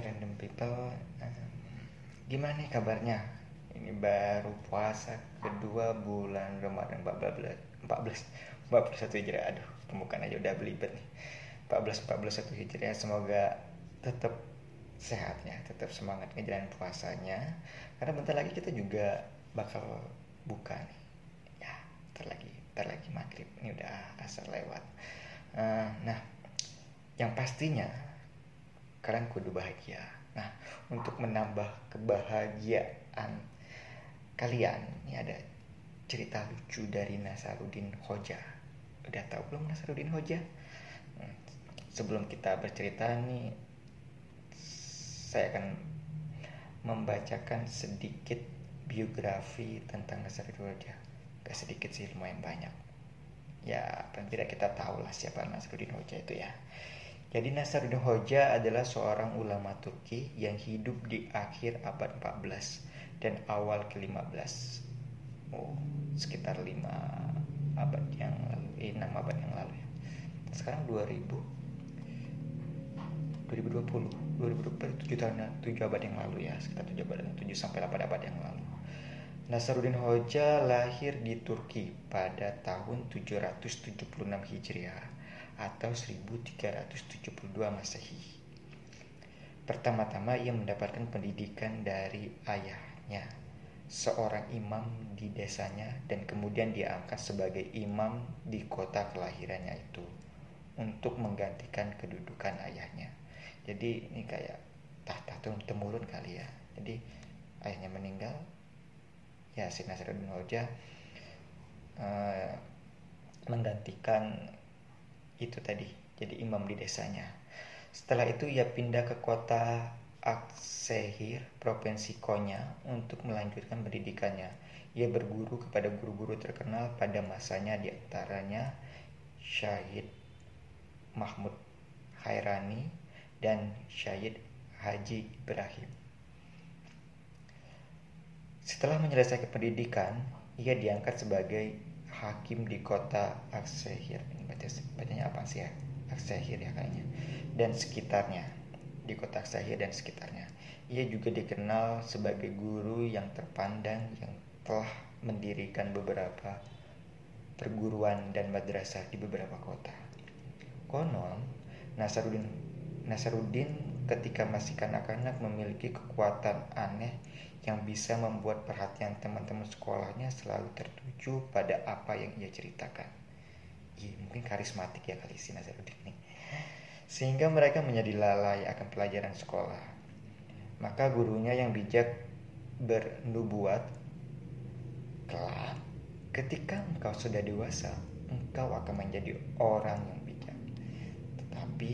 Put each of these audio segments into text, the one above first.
random people. Um, gimana nih kabarnya? Ini baru puasa kedua bulan Ramadan 14 14 41 Hijriah. Aduh pembukaan aja udah belibet nih. 14 41 Hijriah. Semoga tetap sehat ya tetap semangat ngejalanin puasanya. Karena bentar lagi kita juga bakal buka nih. Ya bentar lagi bentar lagi maghrib. Ini udah asar lewat. Uh, nah yang pastinya kalian kudu bahagia nah untuk menambah kebahagiaan kalian ini ada cerita lucu dari Nasarudin Hoja udah tahu belum Nasarudin Hoja hmm, sebelum kita bercerita nih saya akan membacakan sedikit biografi tentang Nasruddin Hoja. Gak sedikit sih, lumayan banyak. Ya, paling tidak kita tahu lah siapa Nasruddin Hoja itu ya. Jadi Nasruddin Hoja adalah seorang ulama Turki yang hidup di akhir abad 14 dan awal ke-15. Oh, sekitar 5 abad yang lalu, eh, 6 abad yang lalu ya. Sekarang 2000 2020 2020 7 tahun 7 abad yang lalu ya sekitar 7 abad 7 sampai 8 abad yang lalu Nasaruddin Hoja lahir di Turki pada tahun 776 Hijriah atau 1372 Masehi. Pertama-tama ia mendapatkan pendidikan dari ayahnya, seorang imam di desanya dan kemudian diangkat sebagai imam di kota kelahirannya itu untuk menggantikan kedudukan ayahnya. Jadi ini kayak tahta temurun kali ya. Jadi ayahnya meninggal. Ya si Nasruddin Hoja uh, menggantikan itu tadi jadi imam di desanya setelah itu ia pindah ke kota Aksehir, Provinsi Konya untuk melanjutkan pendidikannya. Ia berguru kepada guru-guru terkenal pada masanya di antaranya Syahid Mahmud Khairani, dan Syahid Haji Ibrahim. Setelah menyelesaikan pendidikan, ia diangkat sebagai hakim di kota Aksehir. Baca, bacanya apa sih ya? Aksehir ya kayaknya. Dan sekitarnya. Di kota Aksehir dan sekitarnya. Ia juga dikenal sebagai guru yang terpandang yang telah mendirikan beberapa perguruan dan madrasah di beberapa kota. Konon, Nasaruddin Nasaruddin ketika masih kanak-kanak memiliki kekuatan aneh yang bisa membuat perhatian teman-teman sekolahnya selalu tertuju pada apa yang ia ceritakan. Mungkin karismatik ya kali si Nasaruddin ini. Sehingga mereka menjadi lalai akan pelajaran sekolah. Maka gurunya yang bijak bernubuat, kelak ketika engkau sudah dewasa, engkau akan menjadi orang yang bijak. Tetapi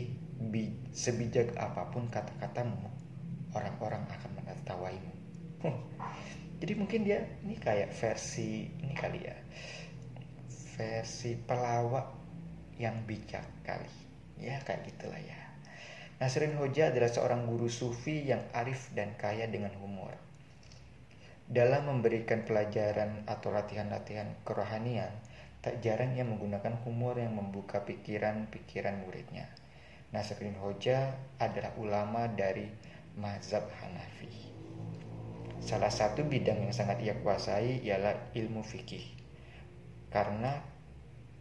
sebijak apa pun kata-katamu, orang-orang akan menertawaimu. Jadi mungkin dia ini kayak versi ini kali ya, versi pelawak yang bijak kali. Ya kayak gitulah ya. Nasrin Hoja adalah seorang guru sufi yang arif dan kaya dengan humor. Dalam memberikan pelajaran atau latihan-latihan kerohanian, tak jarang ia menggunakan humor yang membuka pikiran-pikiran muridnya. Nasruddin Hoja adalah ulama dari mazhab Hanafi. Salah satu bidang yang sangat ia kuasai ialah ilmu fikih. Karena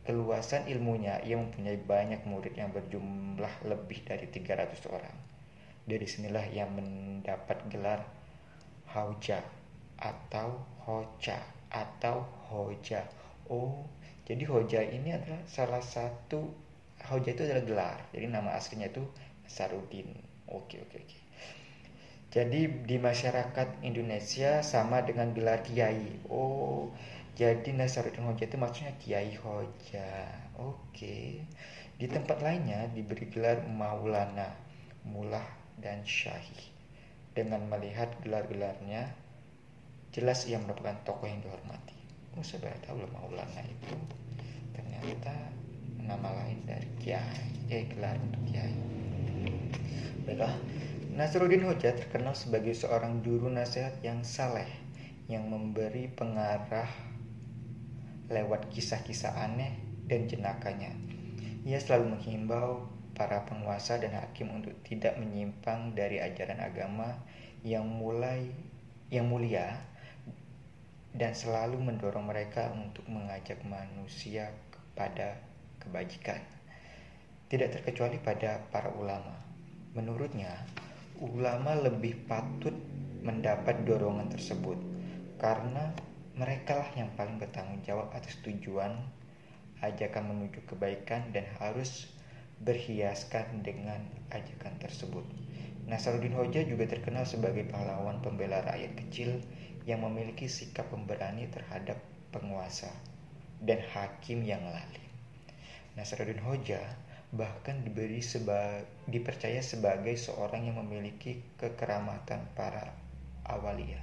keluasan ilmunya, ia mempunyai banyak murid yang berjumlah lebih dari 300 orang. Dari sinilah ia mendapat gelar Hauja atau Hoja atau Hoja. Oh, jadi Hoja ini adalah salah satu Hoja itu adalah gelar. Jadi nama aslinya itu Sarudin. Oke, oke, oke. Jadi di masyarakat Indonesia sama dengan gelar kiai. Oh, jadi Nasaruddin Hoja itu maksudnya kiai Hoja. Oke. Di tempat lainnya diberi gelar Maulana, Mulah dan Syahih. Dengan melihat gelar-gelarnya, jelas ia merupakan tokoh yang dihormati. Oh, saya baru tahu loh Maulana itu. Ternyata nama lain dari kiai eh gelar untuk kiai baiklah Nasruddin Hoja terkenal sebagai seorang juru nasihat yang saleh yang memberi pengarah lewat kisah-kisah aneh dan jenakanya ia selalu menghimbau para penguasa dan hakim untuk tidak menyimpang dari ajaran agama yang mulai yang mulia dan selalu mendorong mereka untuk mengajak manusia kepada kebajikan. Tidak terkecuali pada para ulama. Menurutnya, ulama lebih patut mendapat dorongan tersebut karena mereka lah yang paling bertanggung jawab atas tujuan ajakan menuju kebaikan dan harus berhiaskan dengan ajakan tersebut. Nasaruddin Hoja juga terkenal sebagai pahlawan pembela rakyat kecil yang memiliki sikap pemberani terhadap penguasa dan hakim yang lalim. Nasaruddin Hoja bahkan diberi seba, dipercaya sebagai seorang yang memiliki kekeramatan para awalia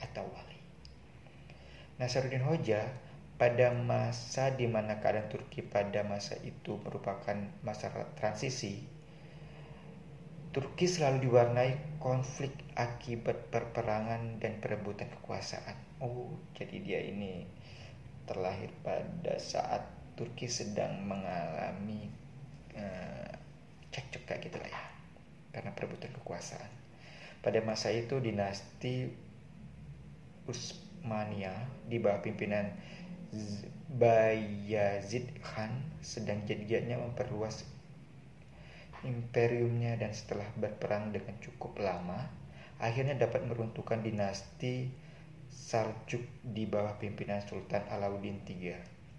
atau wali. Nasaruddin Hoja pada masa di mana keadaan Turki pada masa itu merupakan masa transisi, Turki selalu diwarnai konflik akibat perperangan dan perebutan kekuasaan. Oh, jadi dia ini terlahir pada saat Turki sedang mengalami uh, cekcok kayak gitu lah ya, karena perebutan kekuasaan. Pada masa itu dinasti Usmania di bawah pimpinan Bayazid Khan sedang jadinya memperluas imperiumnya dan setelah berperang dengan cukup lama, akhirnya dapat meruntuhkan dinasti Saljuk di bawah pimpinan Sultan Alauddin III.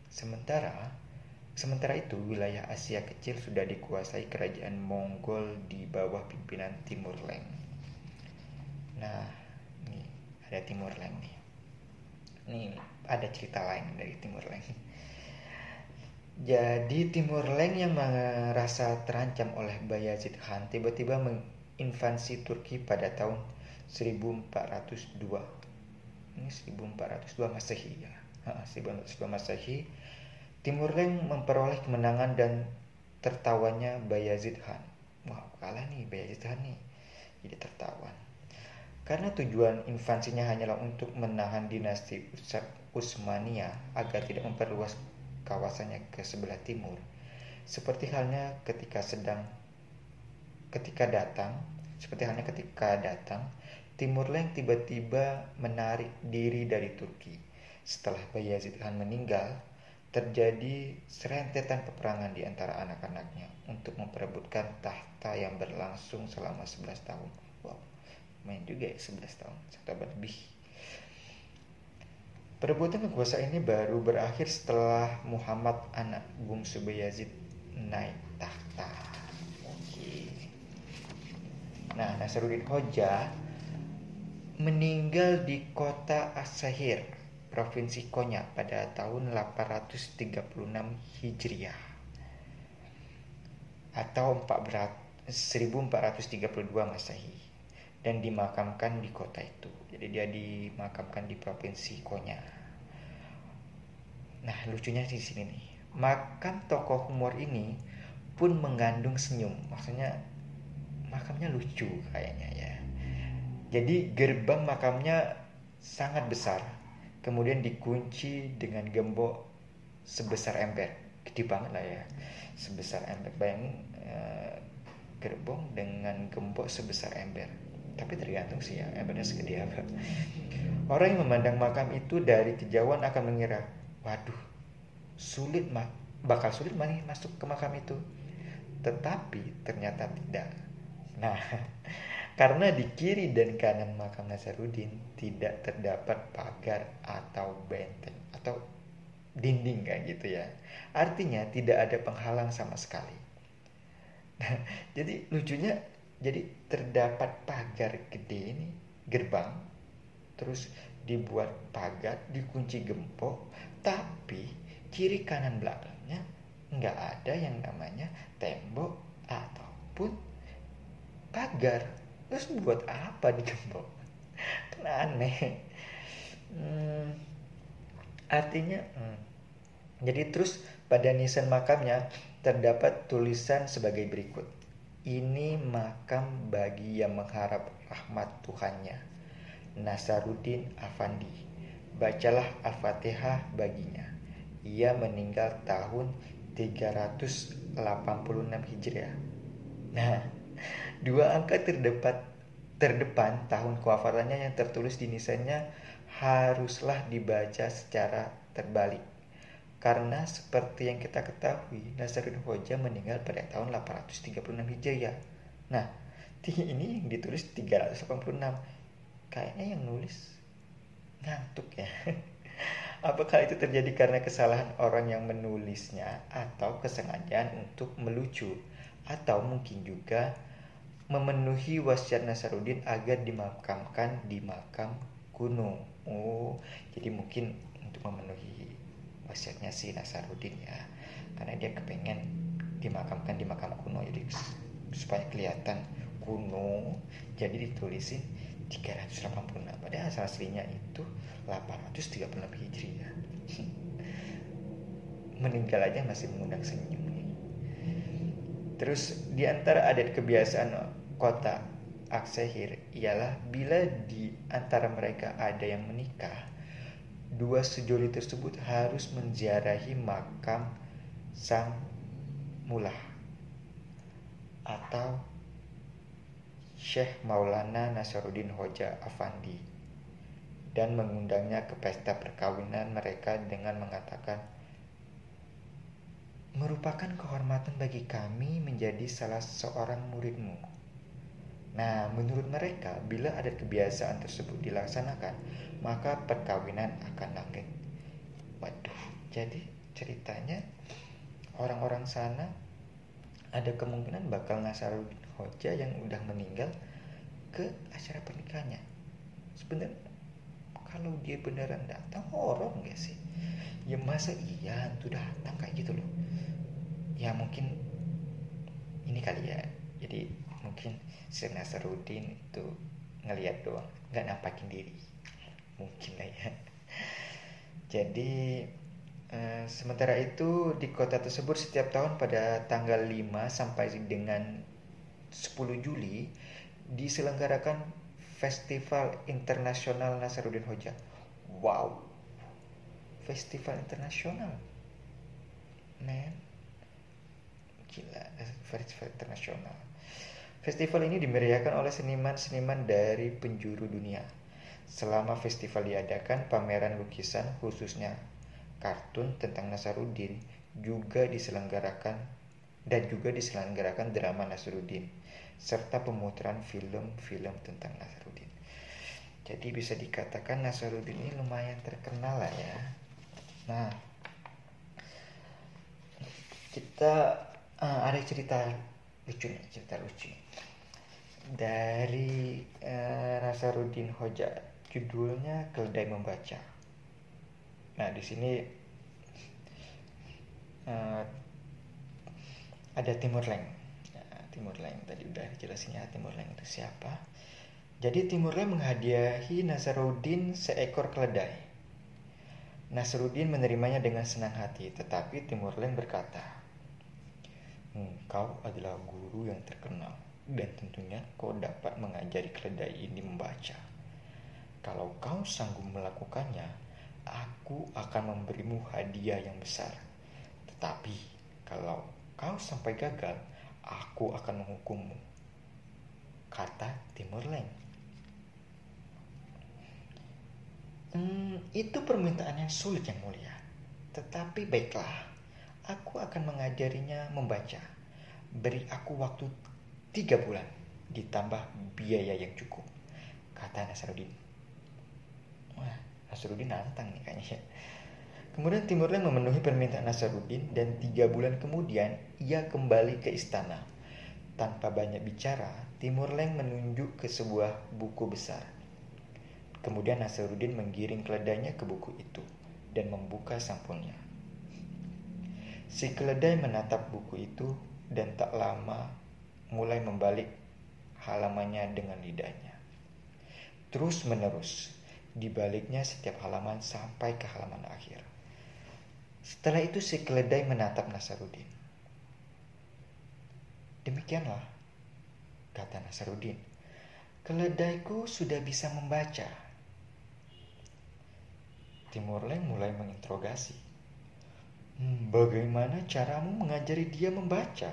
Sementara sementara itu wilayah Asia kecil sudah dikuasai kerajaan Mongol di bawah pimpinan Timur Leng. Nah, ini ada Timur Leng nih. Ini ada cerita lain dari Timur Leng. Jadi Timur Leng yang merasa terancam oleh Bayazid Khan tiba-tiba menginvasi Turki pada tahun 1402. Ini 1402 Masehi ya. 1402 Masehi. Timur Leng memperoleh kemenangan dan tertawanya Bayazid Khan. Wah, kalah nih Bayazid Khan nih. Jadi tertawan. Karena tujuan invasinya hanyalah untuk menahan dinasti Utsmania agar tidak memperluas kawasannya ke sebelah timur. Seperti halnya ketika sedang ketika datang, seperti halnya ketika datang, Timur Leng tiba-tiba menarik diri dari Turki. Setelah Bayezid Khan meninggal, terjadi serentetan peperangan di antara anak-anaknya untuk memperebutkan tahta yang berlangsung selama 11 tahun. Wow main juga ya 11 tahun satu abad lebih. Perebutan kekuasaan ini baru berakhir setelah Muhammad anak bungsu Bayazid naik tahta. Oke. Nah Nasruddin Hoja meninggal di kota Asahir provinsi Konya pada tahun 836 Hijriah. Atau 1432 Masehi dan dimakamkan di kota itu. Jadi dia dimakamkan di provinsi Konya. Nah, lucunya di sini nih. Makam tokoh humor ini pun mengandung senyum. Maksudnya makamnya lucu kayaknya ya. Jadi gerbang makamnya sangat besar. Kemudian dikunci dengan gembok sebesar ember. Gede banget lah ya. Sebesar ember. Bayangin eh, gerbong dengan gembok sebesar ember tapi tergantung sih ya embernya segede apa. Orang yang memandang makam itu dari kejauhan akan mengira waduh sulit mak. Bakal sulit mani masuk ke makam itu? Tetapi ternyata tidak. Nah karena di kiri dan kanan makam Nasaruddin tidak terdapat pagar atau benteng atau dinding kayak gitu ya. Artinya tidak ada penghalang sama sekali. Nah, jadi lucunya jadi terdapat pagar gede ini gerbang terus dibuat pagar dikunci gempok tapi kiri kanan belakangnya nggak ada yang namanya tembok ataupun pagar. Terus buat apa di gembok kan aneh. Hmm, artinya hmm, jadi terus pada nisan makamnya terdapat tulisan sebagai berikut ini makam bagi yang mengharap rahmat Tuhannya. Nasaruddin Afandi. Bacalah Al-Fatihah baginya. Ia meninggal tahun 386 Hijriah Nah, dua angka terdepan terdepan tahun kewafatannya yang tertulis di nisannya haruslah dibaca secara terbalik. Karena seperti yang kita ketahui, Nasaruddin Hoja meninggal pada tahun 836 Hijriah. Nah, ini yang ditulis 386. Kayaknya yang nulis ngantuk ya. Apakah itu terjadi karena kesalahan orang yang menulisnya atau kesengajaan untuk melucu atau mungkin juga memenuhi wasiat Nasaruddin agar dimakamkan di makam kuno. Oh, jadi mungkin untuk memenuhi wasiatnya si Nasaruddin ya. Karena dia kepengen dimakamkan di makam kuno. Jadi supaya kelihatan kuno. Jadi ditulisin 386 padahal asal aslinya itu 836 Hijriah meninggal aja masih mengundang senyum terus di antara adat kebiasaan kota Aksehir ialah bila di antara mereka ada yang menikah dua sejoli tersebut harus menziarahi makam sang mulah atau Syekh Maulana Nasaruddin Hoja Afandi dan mengundangnya ke pesta perkawinan mereka dengan mengatakan merupakan kehormatan bagi kami menjadi salah seorang muridmu. Nah, menurut mereka, bila ada kebiasaan tersebut dilaksanakan, maka perkawinan akan langgeng. Waduh, jadi ceritanya orang-orang sana ada kemungkinan bakal Nasaruddin Hoja yang udah meninggal ke acara pernikahannya. Sebenarnya kalau dia beneran datang horor gak sih? Ya masa iya tuh datang kayak gitu loh. Ya mungkin ini kali ya. Jadi mungkin si Nasaruddin itu ngeliat doang, nggak nampakin diri. Mungkin lah ya. Jadi Eh, sementara itu di kota tersebut setiap tahun pada tanggal 5 sampai dengan 10 Juli diselenggarakan Festival Internasional Nasaruddin Hoja. Wow. Festival internasional. Man. Gila, festival internasional. Festival ini dimeriahkan oleh seniman-seniman dari penjuru dunia. Selama festival diadakan, pameran lukisan khususnya kartun tentang Nasaruddin juga diselenggarakan dan juga diselenggarakan drama Nasaruddin serta pemutaran film-film tentang Nasaruddin. Jadi bisa dikatakan Nasaruddin ini lumayan terkenal lah ya. Nah, kita uh, ada cerita lucu nih, cerita lucu dari uh, Nasaruddin Hoja. Judulnya Keledai Membaca. Nah, di sini uh, ada Timur Leng. Nah, Timur Leng tadi udah jelasin ya Timur Leng itu siapa. Jadi Timur Leng menghadiahi Nasaruddin seekor keledai. Nasaruddin menerimanya dengan senang hati, tetapi Timur Leng berkata, Engkau adalah guru yang terkenal dan tentunya kau dapat mengajari keledai ini membaca. Kalau kau sanggup melakukannya, aku akan memberimu hadiah yang besar. Tetapi kalau kau sampai gagal, aku akan menghukummu. Kata Timur Leng. Hmm, itu permintaan yang sulit yang mulia. Tetapi baiklah, aku akan mengajarinya membaca. Beri aku waktu tiga bulan, ditambah biaya yang cukup. Kata Nasaruddin. Wah, Nasruddin nantang nih kayaknya. Kemudian Timur Leng memenuhi permintaan Nasruddin dan tiga bulan kemudian ia kembali ke istana. Tanpa banyak bicara, Timur Leng menunjuk ke sebuah buku besar. Kemudian Nasruddin menggiring keledainya ke buku itu dan membuka sampulnya. Si keledai menatap buku itu dan tak lama mulai membalik halamannya dengan lidahnya. Terus menerus, di baliknya setiap halaman sampai ke halaman akhir. Setelah itu si keledai menatap Nasaruddin. Demikianlah, kata Nasaruddin. Keledaiku sudah bisa membaca. Timur Leng mulai menginterogasi. Hmm, bagaimana caramu mengajari dia membaca?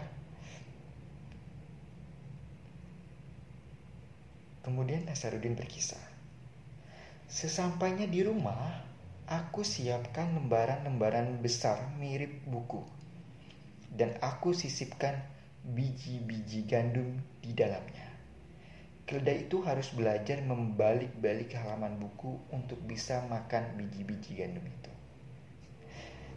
Kemudian Nasarudin berkisah. Sesampainya di rumah, aku siapkan lembaran-lembaran besar mirip buku. Dan aku sisipkan biji-biji gandum di dalamnya. Keledai itu harus belajar membalik-balik halaman buku untuk bisa makan biji-biji gandum itu.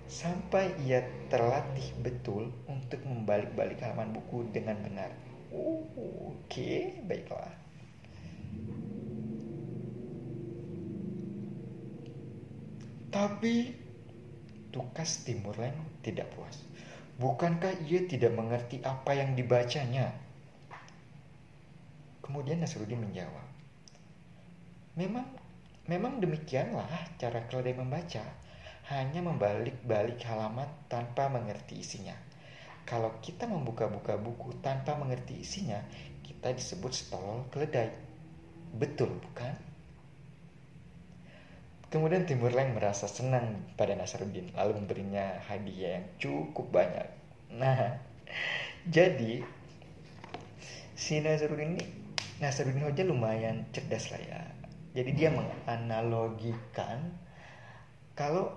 Sampai ia terlatih betul untuk membalik-balik halaman buku dengan benar. Oke, okay, baiklah. Tapi Tukas Timurlen tidak puas. Bukankah ia tidak mengerti apa yang dibacanya? Kemudian Nasruddin menjawab, Memang memang demikianlah cara keledai membaca, hanya membalik-balik halaman tanpa mengerti isinya. Kalau kita membuka-buka buku tanpa mengerti isinya, kita disebut stolol keledai. Betul, bukan? Kemudian Timur Leng merasa senang pada Nasruddin lalu memberinya hadiah yang cukup banyak. Nah, jadi si Nasruddin ini Nasruddin Hoja lumayan cerdas lah ya. Jadi dia menganalogikan kalau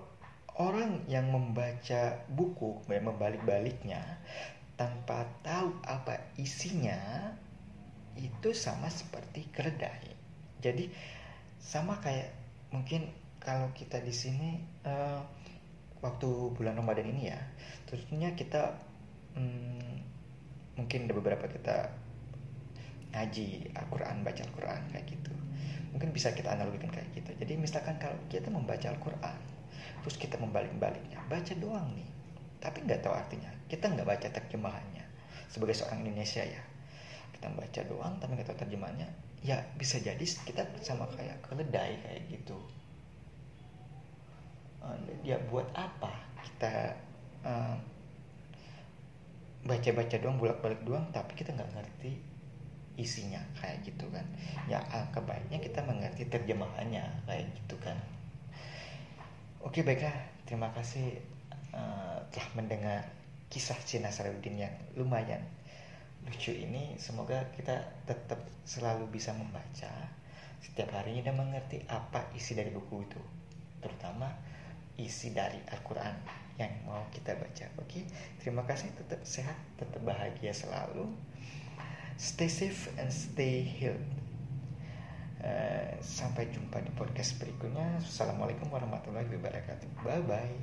orang yang membaca buku, membalik-baliknya tanpa tahu apa isinya itu sama seperti keledai. Jadi sama kayak mungkin kalau kita di sini uh, waktu bulan Ramadan ini ya, tentunya kita um, mungkin ada beberapa kita ngaji Al-Quran, baca Al-Quran kayak gitu. Mungkin bisa kita analogikan kayak gitu. Jadi misalkan kalau kita membaca Al-Quran, terus kita membalik-baliknya, baca doang nih, tapi nggak tahu artinya. Kita nggak baca terjemahannya. Sebagai seorang Indonesia ya, kita baca doang tapi nggak tahu terjemahannya. Ya bisa jadi kita sama kayak keledai kayak gitu. Uh, dia buat apa? Kita uh, baca-baca doang bolak-balik doang tapi kita nggak ngerti isinya kayak gitu kan. Ya alangkah baiknya kita mengerti terjemahannya kayak gitu kan. Oke baiklah. Terima kasih uh, telah mendengar kisah Cina Sarudin yang lumayan lucu ini semoga kita tetap selalu bisa membaca setiap harinya dan mengerti apa isi dari buku itu terutama isi dari Al-Quran yang mau kita baca. Oke, terima kasih. Tetap sehat, tetap bahagia selalu. Stay safe and stay healed. Uh, sampai jumpa di podcast berikutnya. Assalamualaikum warahmatullahi wabarakatuh. Bye bye.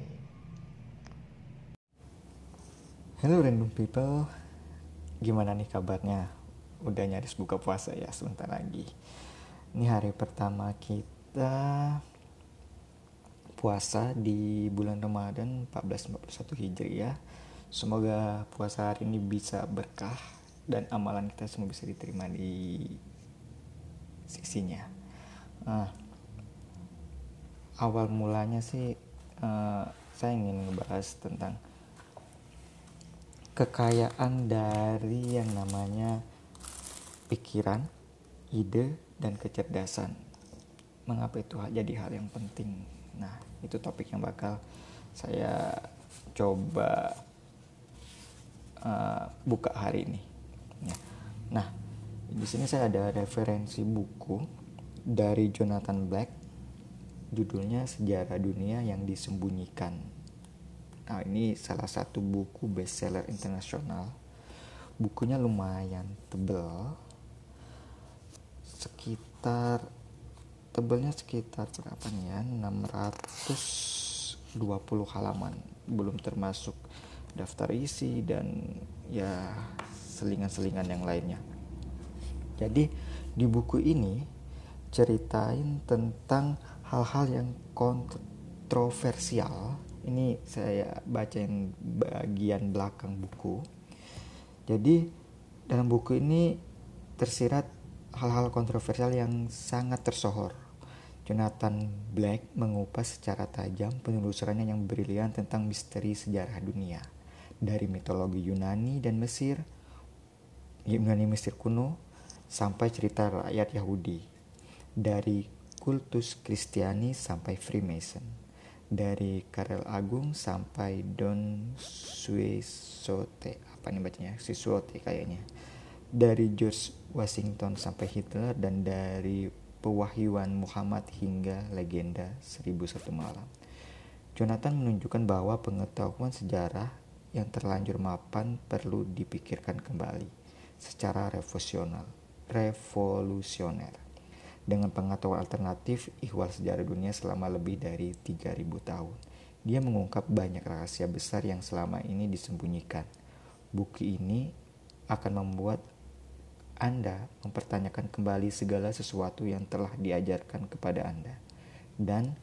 Hello random people. Gimana nih kabarnya? Udah nyaris buka puasa ya sebentar lagi. Ini hari pertama kita puasa di bulan Ramadan 1441 Hijriah. Semoga puasa hari ini bisa berkah dan amalan kita semua bisa diterima di sisinya. Nah, awal mulanya sih uh, saya ingin ngebahas tentang kekayaan dari yang namanya pikiran, ide, dan kecerdasan. Mengapa itu jadi hal yang penting? Nah, itu topik yang bakal saya coba uh, buka hari ini. Ya. Nah, di sini saya ada referensi buku dari Jonathan Black, judulnya Sejarah Dunia yang Disembunyikan. Nah, ini salah satu buku bestseller internasional. Bukunya lumayan tebel, sekitar tebelnya sekitar berapa nih ya? 620 halaman. Belum termasuk daftar isi dan ya selingan-selingan yang lainnya. Jadi di buku ini ceritain tentang hal-hal yang kontroversial ini saya bacain bagian belakang buku jadi dalam buku ini tersirat hal-hal kontroversial yang sangat tersohor Jonathan Black mengupas secara tajam penelusurannya yang brilian tentang misteri sejarah dunia. Dari mitologi Yunani dan Mesir, Yunani Mesir kuno, sampai cerita rakyat Yahudi. Dari kultus Kristiani sampai Freemason. Dari Karel Agung sampai Don Suesote. Apa nih bacanya? Sisuote kayaknya. dari George Washington sampai Hitler dan dari pewahyuan Muhammad hingga legenda 1001 malam. Jonathan menunjukkan bahwa pengetahuan sejarah yang terlanjur mapan perlu dipikirkan kembali secara revolusioner. revolusioner. Dengan pengetahuan alternatif ihwal sejarah dunia selama lebih dari 3000 tahun. Dia mengungkap banyak rahasia besar yang selama ini disembunyikan. Buku ini akan membuat Anda mempertanyakan kembali segala sesuatu yang telah diajarkan kepada Anda. Dan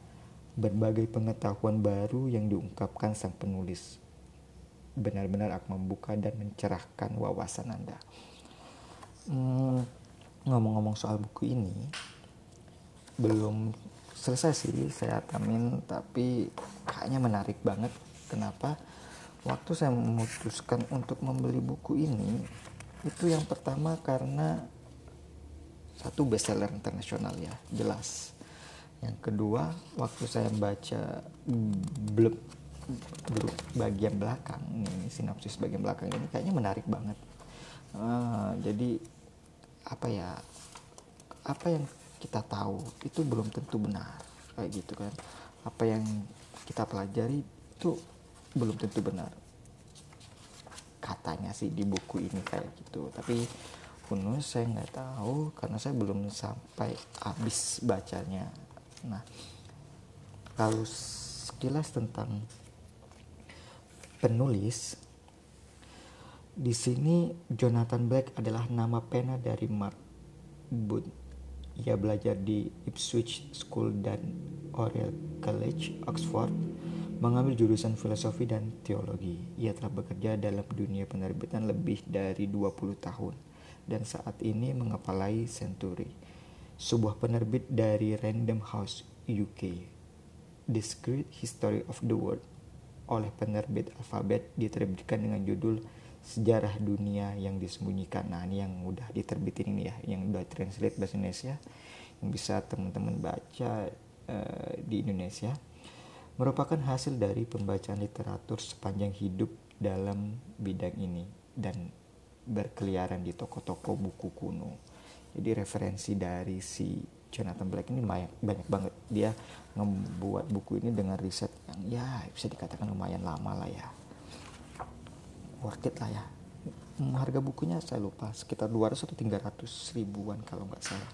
berbagai pengetahuan baru yang diungkapkan sang penulis benar-benar akan membuka dan mencerahkan wawasan Anda. Hmm, ngomong-ngomong soal buku ini, belum selesai sih saya tamin, tapi kayaknya menarik banget. Kenapa? Waktu saya memutuskan untuk membeli buku ini, itu yang pertama karena satu bestseller internasional ya, jelas yang kedua waktu saya baca blog blog bagian belakang ini sinopsis bagian belakang ini kayaknya menarik banget uh, jadi apa ya apa yang kita tahu itu belum tentu benar. Kayak gitu kan. Apa yang kita pelajari itu belum tentu benar. Katanya sih di buku ini kayak gitu. Tapi kuno saya nggak tahu karena saya belum sampai habis bacanya. Nah, kalau sekilas tentang penulis, di sini Jonathan Black adalah nama pena dari Mark Booth. Ia belajar di Ipswich School dan Oriel College, Oxford, mengambil jurusan filosofi dan teologi. Ia telah bekerja dalam dunia penerbitan lebih dari 20 tahun dan saat ini mengepalai Century sebuah penerbit dari Random House UK. Discrete History of the World oleh penerbit Alphabet diterbitkan dengan judul Sejarah Dunia yang Disembunyikan. Nah, ini yang udah diterbitin ini ya, yang udah translate bahasa Indonesia yang bisa teman-teman baca uh, di Indonesia. Merupakan hasil dari pembacaan literatur sepanjang hidup dalam bidang ini dan berkeliaran di toko-toko buku kuno. Jadi referensi dari si Jonathan Black ini banyak, banyak banget. Dia membuat buku ini dengan riset yang ya bisa dikatakan lumayan lama lah ya worth it lah ya. Hmm, harga bukunya saya lupa sekitar 200 atau 300 ribuan kalau nggak salah.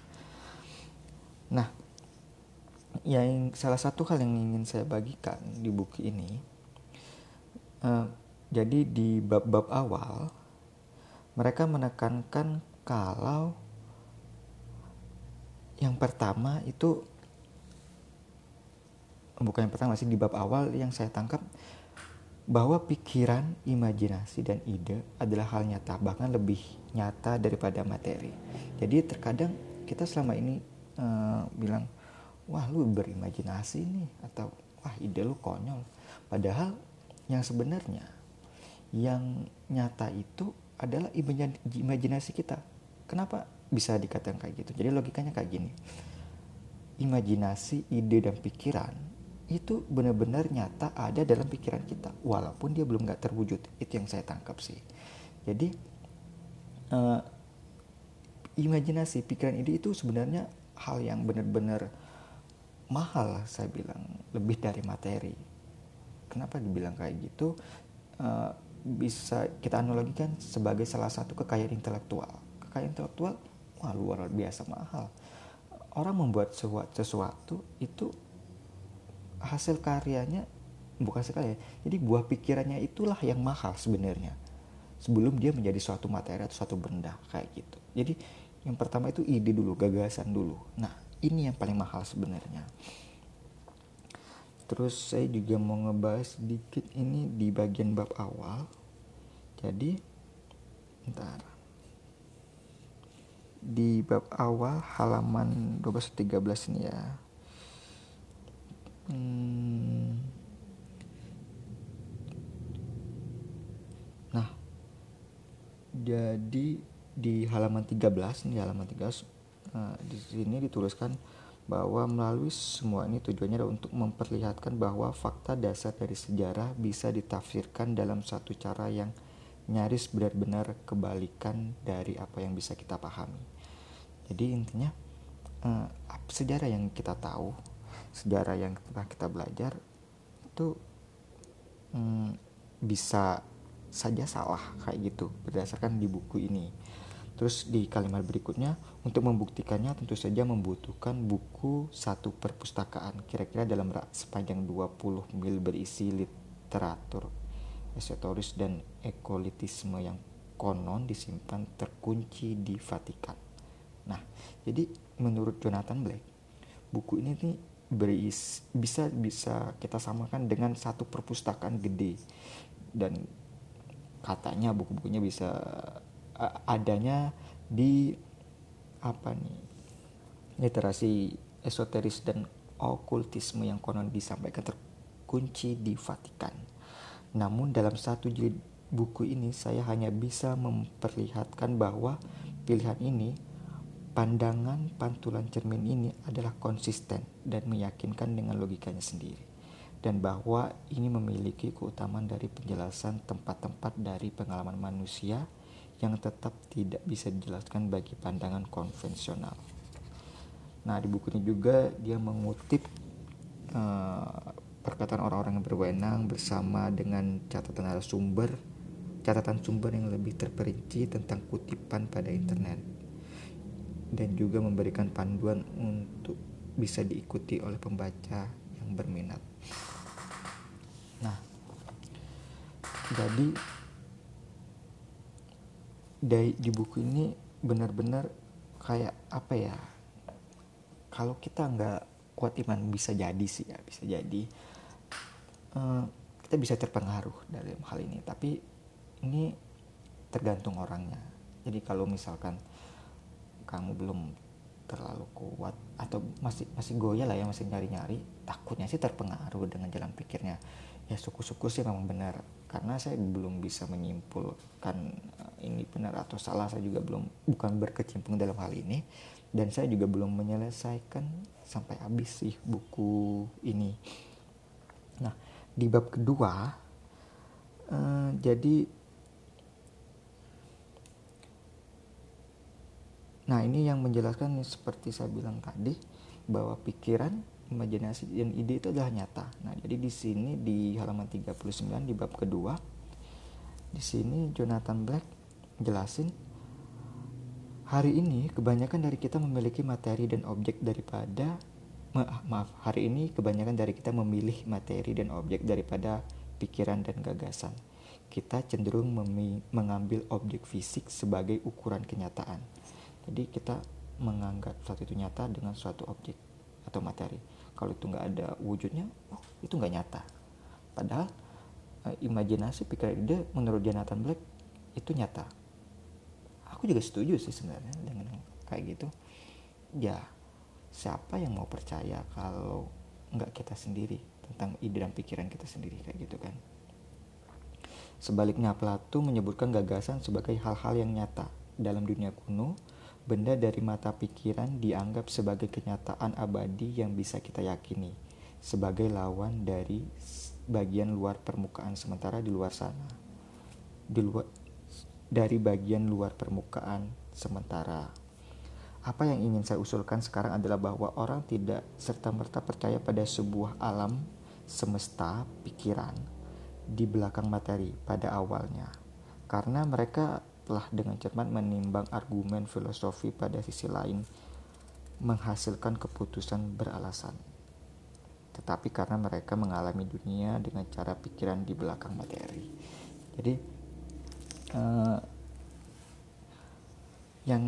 Nah yang salah satu hal yang ingin saya bagikan di buku ini uh, jadi di bab-bab awal mereka menekankan kalau yang pertama itu bukan yang pertama sih di bab awal yang saya tangkap bahwa pikiran, imajinasi dan ide adalah hal nyata bahkan lebih nyata daripada materi. Jadi terkadang kita selama ini uh, bilang wah lu berimajinasi nih atau wah ide lu konyol. Padahal yang sebenarnya yang nyata itu adalah imajinasi kita. Kenapa bisa dikatakan kayak gitu. Jadi logikanya kayak gini. Imajinasi, ide dan pikiran itu benar-benar nyata ada dalam pikiran kita walaupun dia belum nggak terwujud. Itu yang saya tangkap sih. Jadi uh, imajinasi pikiran ide itu sebenarnya hal yang benar-benar mahal saya bilang lebih dari materi. Kenapa dibilang kayak gitu? Uh, bisa kita analogikan sebagai salah satu kekayaan intelektual. Kekayaan intelektual wah luar biasa mahal. Orang membuat sesuatu itu hasil karyanya bukan sekali ya. Jadi buah pikirannya itulah yang mahal sebenarnya. Sebelum dia menjadi suatu materi atau suatu benda kayak gitu. Jadi yang pertama itu ide dulu gagasan dulu. Nah ini yang paling mahal sebenarnya. Terus saya juga mau ngebahas sedikit ini di bagian bab awal. Jadi ntar di bab awal halaman 12-13 ini ya hmm. nah jadi di halaman 13 ini halaman 13 nah, di sini dituliskan bahwa melalui semua ini tujuannya adalah untuk memperlihatkan bahwa fakta dasar dari sejarah bisa ditafsirkan dalam satu cara yang nyaris benar-benar kebalikan dari apa yang bisa kita pahami jadi intinya uh, sejarah yang kita tahu sejarah yang pernah kita belajar itu um, bisa saja salah kayak gitu berdasarkan di buku ini terus di kalimat berikutnya untuk membuktikannya tentu saja membutuhkan buku satu perpustakaan kira-kira dalam sepanjang 20 mil berisi literatur esoteris dan ekolitisme yang konon disimpan terkunci di Vatikan. Nah, jadi menurut Jonathan Black, buku ini nih beris bisa bisa kita samakan dengan satu perpustakaan gede dan katanya buku-bukunya bisa adanya di apa nih literasi esoteris dan okultisme yang konon disampaikan terkunci di Vatikan. Namun dalam satu jilid buku ini saya hanya bisa memperlihatkan bahwa pilihan ini pandangan pantulan cermin ini adalah konsisten dan meyakinkan dengan logikanya sendiri dan bahwa ini memiliki keutamaan dari penjelasan tempat-tempat dari pengalaman manusia yang tetap tidak bisa dijelaskan bagi pandangan konvensional. Nah, di buku ini juga dia mengutip uh, perkataan orang-orang yang berwenang bersama dengan catatan sumber catatan sumber yang lebih terperinci tentang kutipan pada internet dan juga memberikan panduan untuk bisa diikuti oleh pembaca yang berminat. Nah, jadi dari di buku ini benar-benar kayak apa ya? Kalau kita nggak kuat iman bisa jadi sih ya, bisa jadi uh, kita bisa terpengaruh dalam hal ini tapi ini tergantung orangnya jadi kalau misalkan kamu belum terlalu kuat atau masih masih goyah lah ya masih nyari-nyari takutnya sih terpengaruh dengan jalan pikirnya. Ya suku-suku sih memang benar. Karena saya belum bisa menyimpulkan eh, ini benar atau salah saya juga belum bukan berkecimpung dalam hal ini. Dan saya juga belum menyelesaikan sampai habis sih buku ini. Nah di bab kedua uh, jadi nah ini yang menjelaskan seperti saya bilang tadi bahwa pikiran imajinasi dan ide itu adalah nyata nah jadi di sini di halaman 39 di bab kedua di sini Jonathan Black jelasin hari ini kebanyakan dari kita memiliki materi dan objek daripada maaf, hari ini kebanyakan dari kita memilih materi dan objek daripada pikiran dan gagasan. Kita cenderung mengambil objek fisik sebagai ukuran kenyataan. Jadi kita menganggap suatu itu nyata dengan suatu objek atau materi. Kalau itu nggak ada wujudnya, oh, itu nggak nyata. Padahal uh, imajinasi pikiran ide menurut Jonathan Black itu nyata. Aku juga setuju sih sebenarnya dengan kayak gitu. Ya, siapa yang mau percaya kalau nggak kita sendiri tentang ide dan pikiran kita sendiri kayak gitu kan sebaliknya Plato menyebutkan gagasan sebagai hal-hal yang nyata dalam dunia kuno benda dari mata pikiran dianggap sebagai kenyataan abadi yang bisa kita yakini sebagai lawan dari bagian luar permukaan sementara di luar sana di luar dari bagian luar permukaan sementara apa yang ingin saya usulkan sekarang adalah bahwa orang tidak serta-merta percaya pada sebuah alam semesta pikiran di belakang materi pada awalnya. Karena mereka telah dengan cermat menimbang argumen filosofi pada sisi lain menghasilkan keputusan beralasan. Tetapi karena mereka mengalami dunia dengan cara pikiran di belakang materi. Jadi uh, yang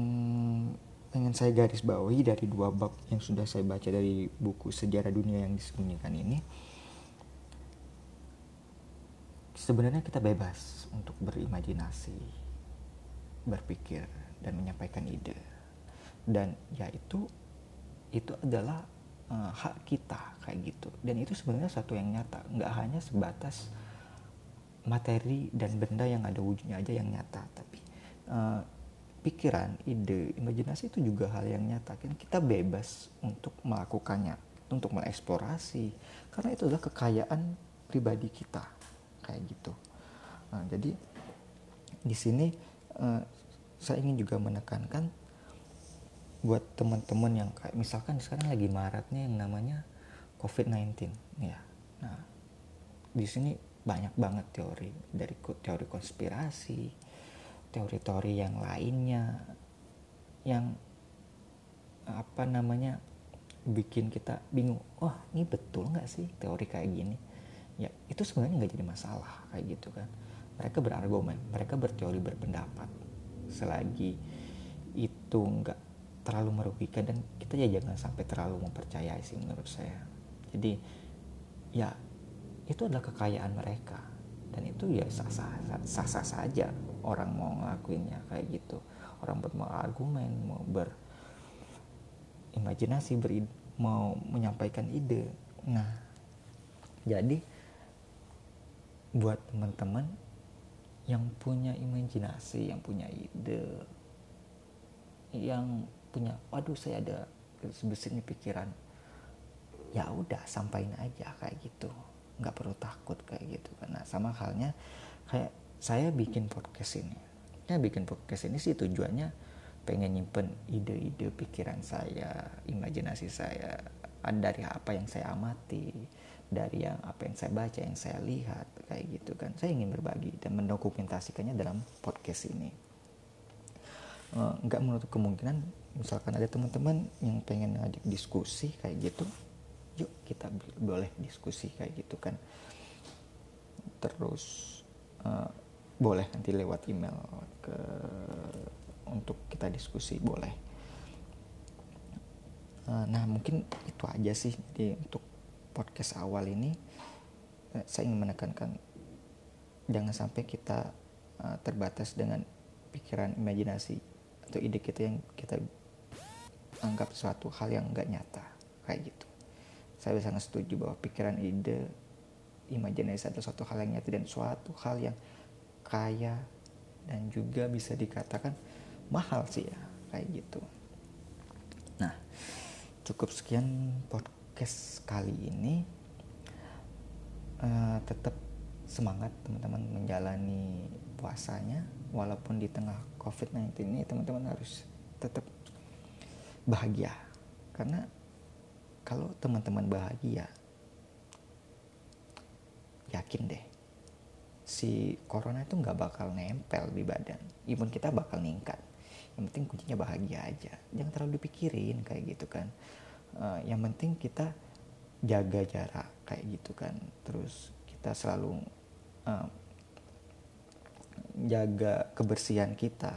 pengen saya garis bawahi dari dua bab yang sudah saya baca dari buku sejarah dunia yang disembunyikan ini sebenarnya kita bebas untuk berimajinasi berpikir dan menyampaikan ide. Dan ya itu itu adalah uh, hak kita kayak gitu. Dan itu sebenarnya satu yang nyata. Nggak hanya sebatas materi dan benda yang ada wujudnya aja yang nyata tapi uh, pikiran, ide, imajinasi itu juga hal yang nyata. Kan kita bebas untuk melakukannya, untuk mengeksplorasi karena itu adalah kekayaan pribadi kita kayak gitu. Nah, jadi di sini uh, saya ingin juga menekankan buat teman-teman yang kayak misalkan sekarang lagi maratnya yang namanya COVID-19 ya. Nah, di sini banyak banget teori dari teori konspirasi, teori-teori yang lainnya yang apa namanya bikin kita bingung wah ini betul nggak sih teori kayak gini ya itu sebenarnya nggak jadi masalah kayak gitu kan mereka berargumen mereka berteori berpendapat. Selagi itu nggak terlalu merugikan dan kita ya jangan sampai terlalu mempercayai sih menurut saya. Jadi ya itu adalah kekayaan mereka. Dan itu ya sah-sah sah-sah saja orang mau ngelakuinnya kayak gitu. Orang mau argumen mau berimajinasi beri mau menyampaikan ide. Nah jadi buat teman-teman yang punya imajinasi yang punya ide yang punya waduh saya ada sebesarnya pikiran. Ya udah sampaikan aja kayak gitu. Nggak perlu takut kayak gitu. Karena sama halnya kayak saya bikin podcast ini. Ya bikin podcast ini sih tujuannya pengen nyimpen ide-ide pikiran saya imajinasi saya dari apa yang saya amati dari yang apa yang saya baca yang saya lihat kayak gitu kan. Saya ingin berbagi dan mendokumentasikannya dalam podcast ini. Eh, nggak menutup kemungkinan misalkan ada teman-teman yang pengen ngajak diskusi kayak gitu yuk kita boleh diskusi kayak gitu kan. Terus uh, boleh nanti lewat email ke untuk kita diskusi boleh. Uh, nah mungkin itu aja sih jadi untuk podcast awal ini uh, saya ingin menekankan jangan sampai kita uh, terbatas dengan pikiran imajinasi atau ide kita yang kita anggap suatu hal yang nggak nyata kayak gitu. Saya sangat setuju bahwa pikiran ide imajinasi adalah suatu hal yang nyata dan suatu hal yang kaya dan juga bisa dikatakan mahal sih ya kayak gitu. Nah cukup sekian podcast kali ini uh, tetap semangat teman-teman menjalani puasanya. Walaupun di tengah covid-19 ini teman-teman harus tetap bahagia. Karena kalau teman-teman bahagia yakin deh si corona itu nggak bakal nempel di badan. Imun kita bakal ningkat. Yang penting kuncinya bahagia aja. Jangan terlalu dipikirin kayak gitu kan uh, yang penting kita jaga jarak kayak gitu kan. Terus kita selalu uh, jaga kebersihan kita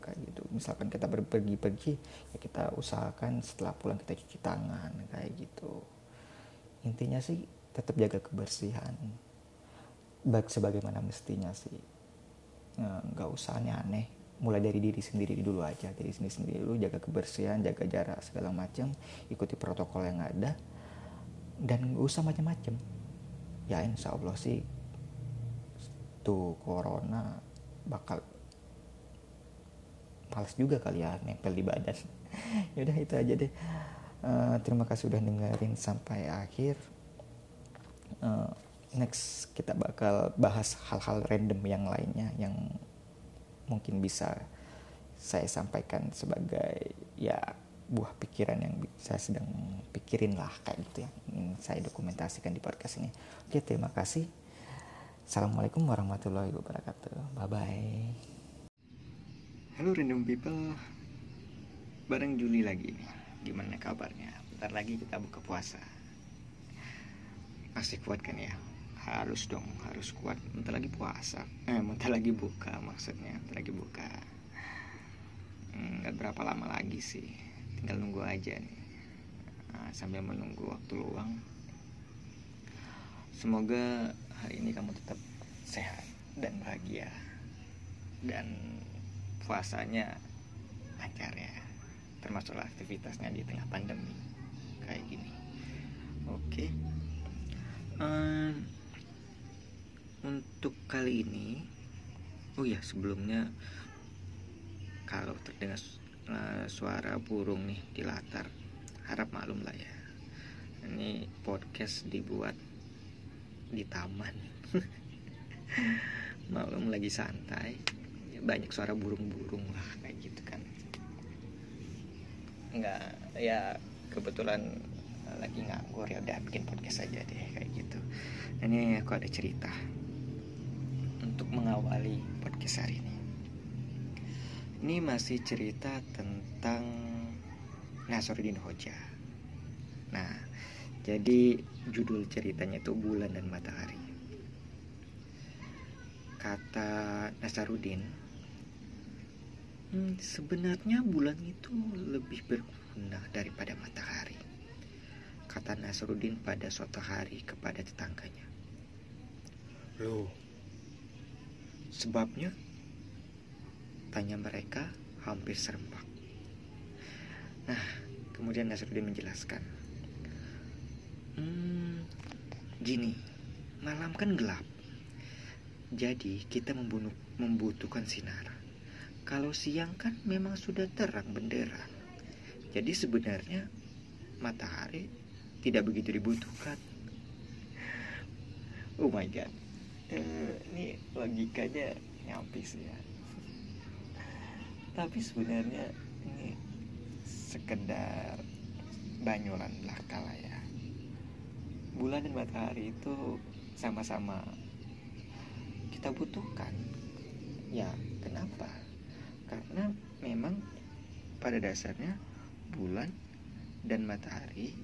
kayak gitu. Misalkan kita pergi-pergi ya kita usahakan setelah pulang kita cuci tangan kayak gitu. Intinya sih tetap jaga kebersihan. Baik sebagaimana mestinya sih. Ya, nggak usah aneh-aneh mulai dari diri sendiri dulu aja dari sendiri sendiri dulu jaga kebersihan jaga jarak segala macam ikuti protokol yang ada dan nggak usah macam-macam ya insya Allah sih tuh corona bakal males juga kali ya nempel di badan. Yaudah itu aja deh. Uh, terima kasih udah dengerin sampai akhir. Uh, next kita bakal bahas hal-hal random yang lainnya yang mungkin bisa saya sampaikan sebagai ya buah pikiran yang saya sedang pikirin lah kayak gitu ya ingin saya dokumentasikan di podcast ini. Oke terima kasih. Assalamualaikum warahmatullahi wabarakatuh. Bye bye Halo random people. Bareng Juli lagi. Nih Gimana kabarnya? Bentar lagi kita buka puasa. Masih kuat kan ya? Harus dong, harus kuat. Bentar lagi puasa. Eh, bentar lagi buka maksudnya. Bentar lagi buka. Hmm, Gak berapa lama lagi sih. Tinggal nunggu aja nih. Nah, Sambil menunggu waktu luang. Semoga hari ini kamu tetap sehat dan bahagia. Dan puasanya lancar ya. Termasuk aktivitasnya di tengah pandemi kayak gini. Oke. Okay. um, untuk kali ini oh ya sebelumnya kalau terdengar uh, suara burung nih di latar harap maklum lah ya. Ini podcast dibuat di taman. Maklum lagi santai. Banyak suara burung-burung lah kayak gitu kan. Nggak ya kebetulan lagi nganggur ya udah bikin podcast aja deh kayak gitu. Ini aku ada cerita untuk mengawali podcast hari ini. Ini masih cerita tentang Nasruddin Hoja. Nah jadi judul ceritanya itu bulan dan matahari. Kata Nasruddin hmm, sebenarnya bulan itu lebih berguna daripada matahari kata Nasruddin pada suatu hari kepada tetangganya. Loh, sebabnya? Tanya mereka hampir serempak. Nah, kemudian Nasruddin menjelaskan. Hmm, gini, malam kan gelap. Jadi kita membunuh, membutuhkan sinar. Kalau siang kan memang sudah terang benderang. Jadi sebenarnya matahari tidak begitu dibutuhkan. Oh my god, eh, ini logikanya nyampis ya. Tapi sebenarnya ini sekedar banyolan belaka lah ya. Bulan dan matahari itu sama-sama kita butuhkan. Ya, kenapa? Karena memang pada dasarnya bulan dan matahari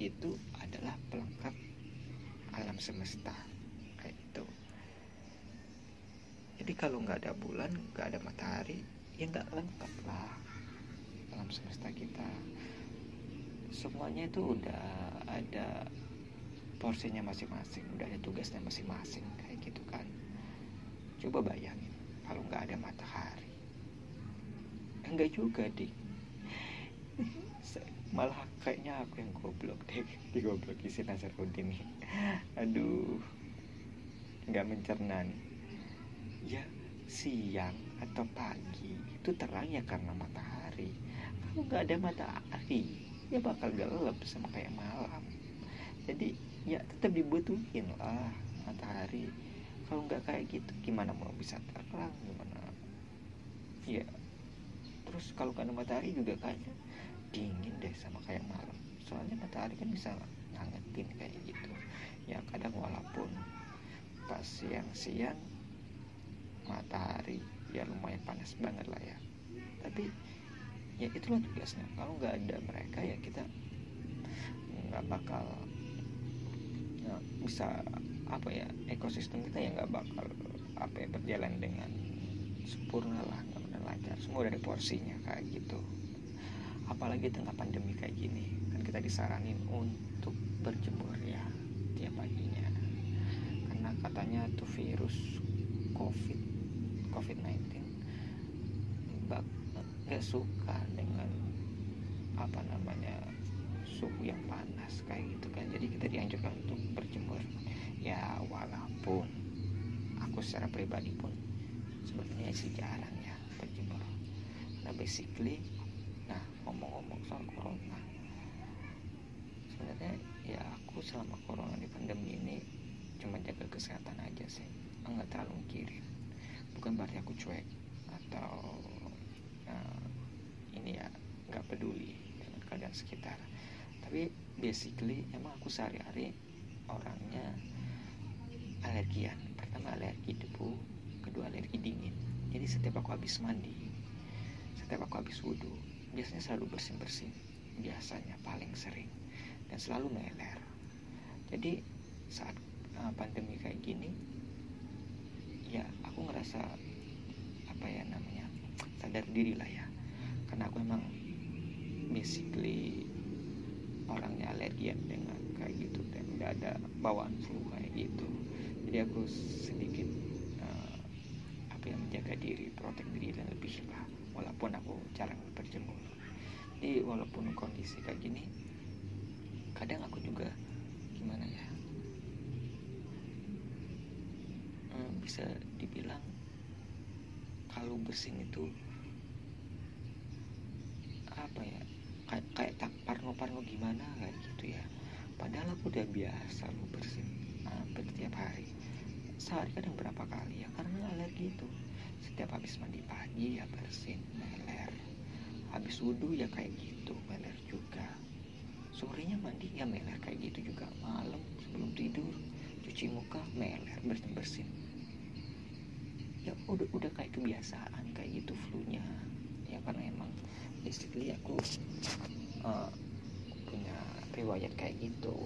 itu adalah pelengkap alam semesta kayak itu jadi kalau nggak ada bulan nggak ada matahari ya nggak lengkap lah alam semesta kita. Semuanya itu udah ada porsinya masing-masing udah ada tugasnya masing-masing kayak gitu kan. Coba bayangin kalau nggak ada matahari. Enggak juga ding malah kayaknya aku yang goblok deh digobloki si Nazarudin nih aduh nggak mencerna nih ya siang atau pagi itu terang ya karena matahari. Kalau nggak ada matahari ya bakal gelap sama kayak malam. Jadi ya tetap dibutuhin lah matahari. Kalau nggak kayak gitu gimana mau bisa terang gimana? Ya terus kalau karena matahari juga kayaknya dingin deh sama kayak malam. Soalnya matahari kan bisa ngangetin kayak gitu. Ya kadang walaupun pas siang-siang matahari. Ya lumayan panas banget lah ya. Tapi ya itulah tugasnya. Kalau nggak ada mereka ya kita nggak bakal ya, bisa apa ya ekosistem kita ya nggak bakal apa ya berjalan dengan sempurna lah nggak lancar. Semua ada porsinya kayak gitu. Apalagi tengah pandemi kayak gini. Kan kita disaranin untuk berjemur ya tiap paginya. Karena katanya tuh virus covid covid 19 nggak suka dengan apa namanya suhu yang panas kayak gitu kan. Jadi kita dianjurkan untuk berjemur. Ya walaupun aku secara pribadi pun sebenarnya sih jarang ya berjemur. Nah basically ngomong-ngomong soal corona. Sebenarnya ya aku selama corona di pandemi ini cuma jaga kesehatan aja sih. Nggak terlalu mikirin bukan berarti aku cuek atau uh, ini ya nggak peduli dengan keadaan sekitar. Tapi basically emang aku sehari-hari orangnya alergian pertama alergi debu kedua alergi dingin. Jadi setiap aku habis mandi setiap aku habis wudhu biasanya selalu bersin-bersin. Biasanya paling sering. Dan selalu meler. Jadi saat uh, pandemi kayak gini ya aku ngerasa apa ya namanya sadar diri lah ya. Karena aku emang basically orangnya alergian dengan kayak gitu dan nggak ada bawaan flu kayak gitu. Jadi aku sedikit uh, apa yang menjaga diri protek diri dan lebih lah. Walaupun aku jarang berjemur. Jadi walaupun kondisi kayak gini kadang aku juga gimana ya hmm, bisa dibilang kalau bersin itu apa ya kayak kayak tak parno-parno gimana kayak gitu ya. Padahal aku udah biasa lu bersin hampir tiap hari. Sehari kadang berapa kali ya karena alergi itu. Setiap habis mandi pagi ya bersin meler. Habis wudhu ya kayak gitu meler juga. Sorenya mandi ya meler kayak gitu juga. Malam sebelum tidur cuci muka meler bersin bersin ya udah udah kayak kebiasaan kayak gitu flu-nya. Ya karena emang basically aku uh, punya riwayat kayak gitu.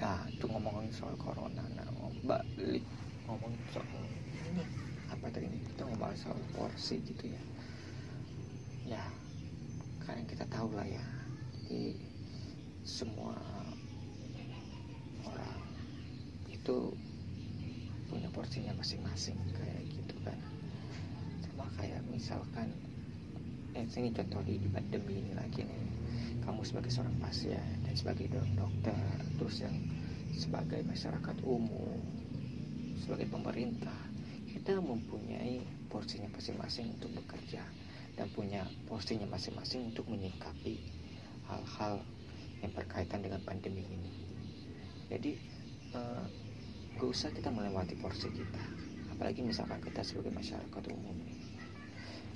Nah itu ngomongin soal corona. Nah balik ngomongin soal ini apa tadi kita ngomong soal porsi gitu ya. Ya kalian kita tahu lah ya. Jadi semua orang itu punya porsinya masing-masing kayak gitu kan. Sama kayak misalkan eh ini contoh di pandemi ini lagi nih. Kamu sebagai seorang pasien dan sebagai dokter terus yang sebagai masyarakat umum sebagai pemerintah kita mempunyai porsinya masing-masing untuk bekerja dan punya porsinya masing-masing untuk menyikapi hal-hal yang berkaitan dengan pandemi ini. Jadi uh, gak usah kita melewati porsi kita. Apalagi misalkan kita sebagai masyarakat umum nih.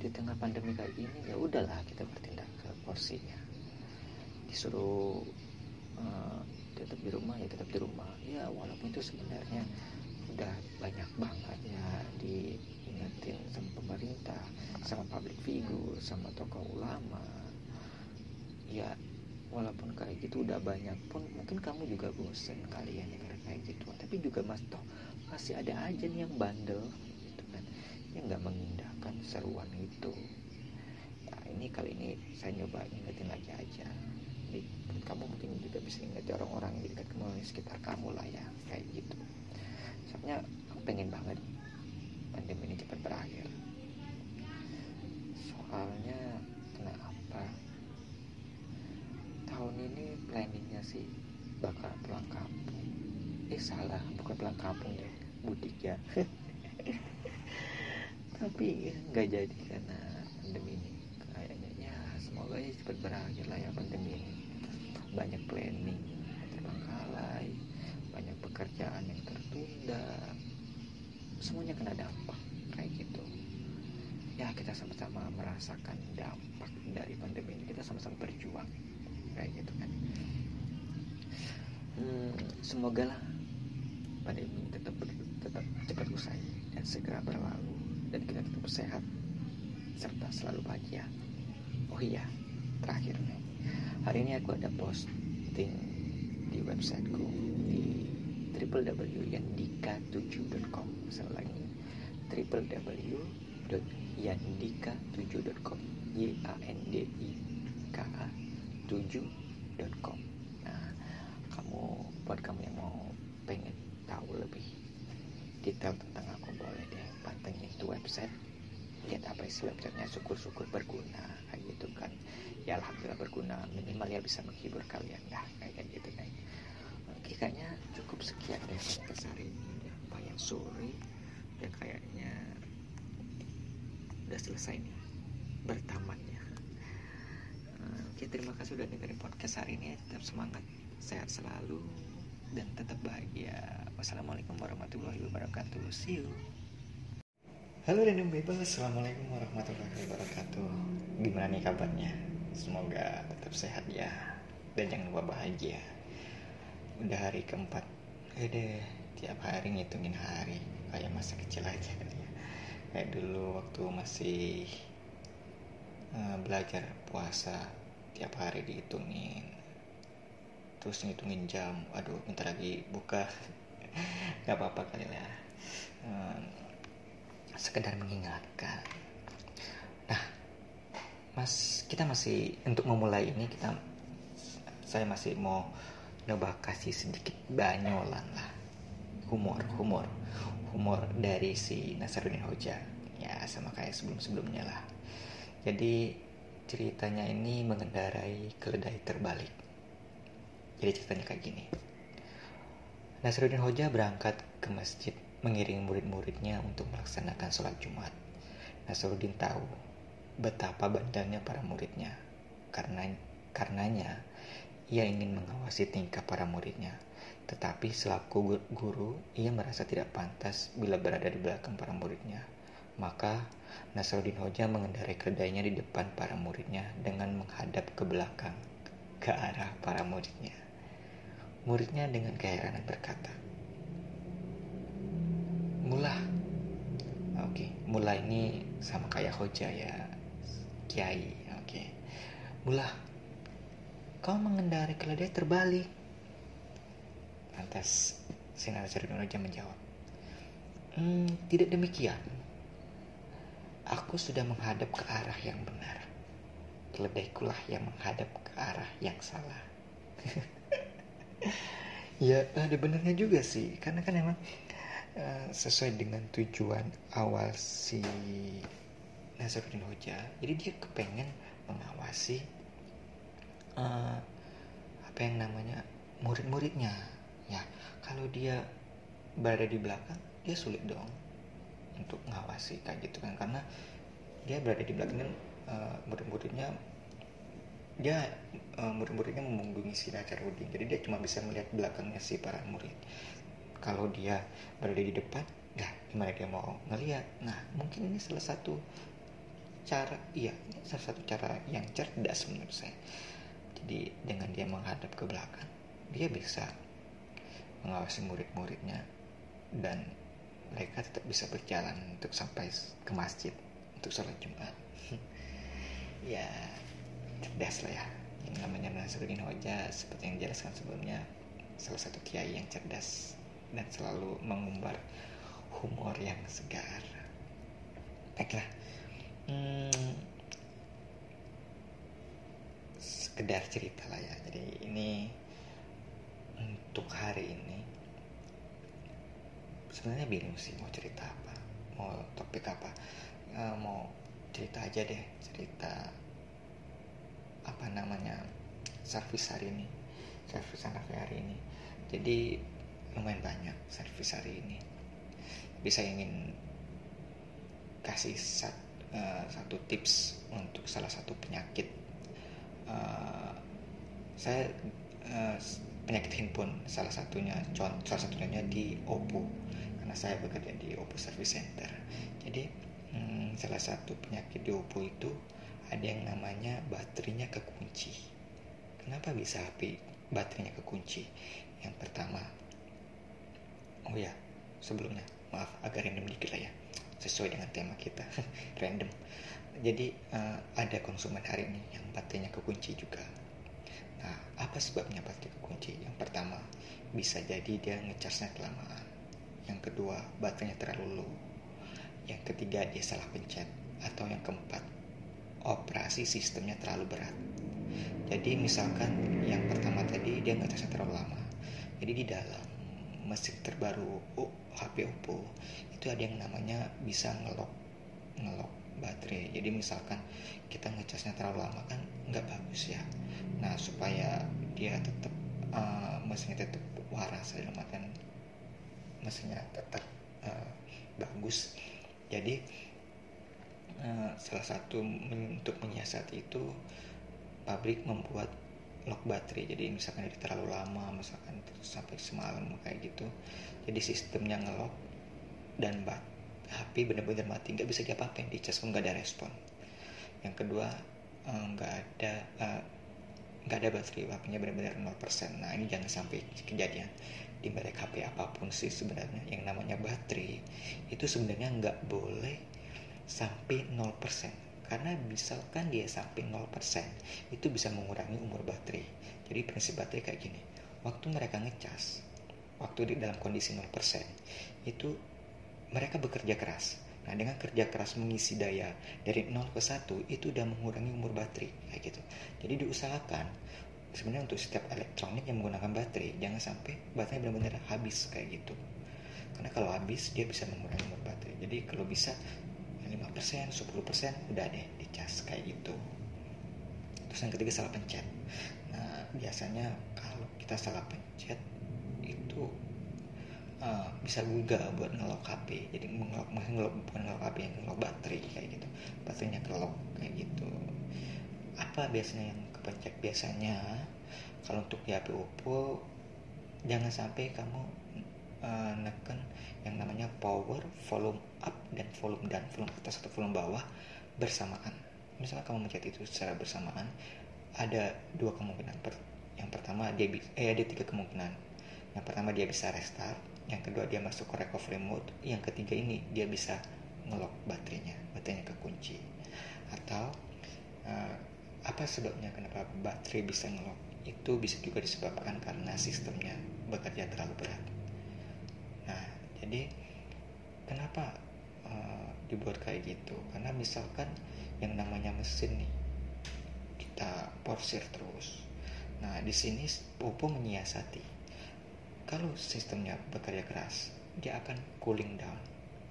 Di tengah pandemi kayak gini ya udahlah kita bertindak ke porsinya. Disuruh uh, tetap di rumah ya tetap di rumah. Ya walaupun itu sebenarnya udah banyak banget ya diingetin sama pemerintah sama public figure sama tokoh ulama. Ya walaupun kayak gitu udah banyak pun mungkin kamu juga bosen kalian ya kayak gitu. Tapi juga mas toh masih ada aja nih yang bandel gitu kan. Yang nggak mengindahkan seruan itu. Ya ini kali ini saya nyoba ingetin lagi aja. Jadi kamu mungkin juga bisa ingat orang-orang di dekat kamu sekitar kamu lah ya kayak gitu. Soalnya aku pengen banget pandemi ini cepat berakhir. Soalnya kenapa tahun ini planningnya sih bakal pulang kampung eh salah. Bukan pulang kampung deh. Mudik ya. Tapi nggak jadi karena pandemi ini. Kayaknya ya semoga ya cepat berakhir lah ya pandemi ini. Banyak planning terbengkalai banyak pekerjaan yang tertunda. Semuanya kena dampak kayak gitu. Ya kita sama-sama merasakan dampak dari pandemi ini. Kita sama-sama berjuang kayak gitu kan. Hmm, semoga lah pandemi tetap tetap cepat usai dan segera berlalu dan kita tetap sehat serta selalu bahagia. Oh iya terakhir nih. Hari ini aku ada posting di websiteku di www.yandika7.com saya ulangi www.yandika7.com y a n d i k a 7.com nah kamu buat kamu yang mau pengen tahu lebih detail tentang aku boleh deh pantengin itu website. Lihat apa isi websitenya syukur-syukur berguna kayak gitu kan. Ya alhamdulillah berguna. Minimal ya bisa menghibur kalian dah kayak gitu kan oke kayaknya cukup sekian deh podcast hari ini. Lumayan sore. Ya kayaknya udah selesai nih bertamannya oke terima kasih udah dengerin podcast hari ini. Tetap semangat sehat selalu dan tetap bahagia wassalamualaikum warahmatullahi wabarakatuh. See you. Halo Random People, Assalamualaikum warahmatullahi wabarakatuh. Gimana nih kabarnya? Semoga tetap sehat ya. Dan jangan lupa bahagia. Udah hari keempat. Udah tiap hari ngitungin hari. Kayak masa kecil aja kan ya. Kayak dulu waktu masih uh, Belajar puasa Tiap hari dihitungin Terus ngitungin jam. Aduh bentar lagi buka Gak apa-apa kali uh, sekedar mengingatkan. Nah, Mas, kita masih untuk memulai ini kita saya masih mau coba kasih sedikit banyolan lah. Humor, humor. Humor dari si Nasaruddin Hoja. Ya, sama kayak sebelum-sebelumnya lah. Jadi ceritanya ini mengendarai keledai terbalik. Jadi ceritanya kayak gini. Nasaruddin Hoja berangkat ke masjid mengiring murid-muridnya untuk melaksanakan sholat Jumat. Nasruddin tahu betapa bandalnya para muridnya. Karena karenanya ia ingin mengawasi tingkah para muridnya. Tetapi selaku guru, ia merasa tidak pantas bila berada di belakang para muridnya. Maka Nasruddin Hoja mengendarai keledainya di depan para muridnya dengan menghadap ke belakang, ke arah para muridnya. Muridnya dengan keheranan berkata, Mula. Oke, mula ini sama kayak Hoja ya, Kiai. Oke. Mula, kau mengendarai keledai terbalik Lantas Sinar Raja menjawab, hmm, tidak demikian. Aku sudah menghadap ke arah yang benar. Keledaikulah yang menghadap ke arah yang salah. ya ada benernya juga sih, karena kan emang uh, sesuai dengan tujuan awal si Nazaruddin Hoja. Jadi dia kepengen mengawasi uh, apa yang namanya murid-muridnya ya kalau dia berada di belakang dia sulit dong untuk ngawasi kayak gitu kan karena dia berada di belakang uh, murid-muridnya dia uh, murid-muridnya memunggungi si Najarudin jadi dia cuma bisa melihat belakangnya si para murid. Kalau dia berada di depan ya gimana dia mau ngelihat? Nah mungkin ini salah satu cara iya salah satu cara yang cerdas menurut saya. Jadi dengan dia menghadap ke belakang dia bisa mengawasi murid-muridnya dan mereka tetap bisa berjalan untuk sampai ke masjid untuk sholat Jumat. ya cerdas lah ya. Yang namanya Nasruddin Hoja seperti yang dijelaskan sebelumnya salah satu kiai yang cerdas dan selalu mengumbar humor yang segar. Baiklah. Hmm, sekedar cerita lah ya. Jadi ini untuk hari ini sebenarnya bingung sih mau cerita apa mau topik apa e, mau cerita aja deh cerita apa namanya servis hari ini servis anak hari ini. Jadi lumayan banyak servis hari ini. Bisa ingin kasih sat, uh, satu tips untuk salah satu penyakit. Uh, saya uh, penyakit handphone salah satunya contoh salah satunya di Oppo. Karena saya bekerja di Oppo Service Center. Jadi hmm, salah satu penyakit di Oppo itu ada yang namanya baterainya kekunci kenapa bisa HP baterainya kekunci yang pertama oh ya sebelumnya maaf agak random dikit lah ya sesuai dengan tema kita random jadi uh, ada konsumen hari ini yang baterainya kekunci juga Nah, apa sebabnya baterai kekunci? Yang pertama, bisa jadi dia ngecasnya kelamaan. Yang kedua, baterainya terlalu low. Yang ketiga, dia salah pencet. Atau yang keempat, operasi sistemnya terlalu berat. Jadi misalkan yang pertama tadi dia ngecasnya terlalu lama. Jadi di dalam mesin terbaru oh, HP Oppo itu ada yang namanya bisa ngelok ngelok baterai. Jadi misalkan kita ngecasnya terlalu lama kan nggak bagus ya nah supaya dia tetap uh, mesinnya tetap waras dalam artian mesinnya tetap uh, bagus jadi uh, salah satu untuk menyiasati itu pabrik membuat lock baterai jadi misalkan dia terlalu lama misalkan sampai semalam kayak gitu jadi sistemnya ngelok dan bat HP benar-benar mati. Nggak bisa diapa-apain dicas pun nggak ada respon. Yang kedua nggak uh, ada uh, nggak ada baterai HP-nya benar-benar 0% nah ini jangan sampai kejadian di merek HP apa pun sih sebenarnya. Yang namanya baterai itu sebenarnya nggak boleh sampai 0% karena misalkan dia sampai 0% itu bisa mengurangi umur baterai jadi prinsip baterai kayak gini waktu mereka ngecas waktu di dalam kondisi 0% itu mereka bekerja keras Nah, dengan kerja keras mengisi daya dari 0 ke 1 itu udah mengurangi umur baterai kayak gitu. Jadi diusahakan sebenarnya untuk setiap elektronik yang menggunakan baterai jangan sampai baterai benar-benar habis kayak gitu. Karena kalau habis dia bisa mengurangi umur baterai. Jadi kalau bisa 5%, 10% udah deh dicas kayak gitu. Terus yang ketiga salah pencet. Nah, biasanya kalau kita salah pencet itu uh, bisa juga buat ngelok HP jadi ngelok ngelok bukan ngelok HP yang ngelok baterai kayak gitu baterainya kelok kayak gitu apa biasanya yang kepencet biasanya kalau untuk di HP Oppo jangan sampai kamu uh, neken yang namanya power volume up dan volume down volume atas atau volume bawah bersamaan. Misalnya kamu mencet itu secara bersamaan ada dua kemungkinan. Yang pertama dia eh ada tiga kemungkinan. Yang pertama dia bisa restart yang kedua dia masuk ke recovery mode yang ketiga ini dia bisa ngelock baterainya baterainya kekunci atau uh, apa sebabnya kenapa baterai bisa ngelock? Itu bisa juga disebabkan karena sistemnya bekerja terlalu berat jadi kenapa uh, dibuat kayak gitu? Karena misalkan yang namanya mesin nih kita porsir terus. Nah di sini Oppo menyiasati kalau sistemnya bekerja keras dia akan cooling down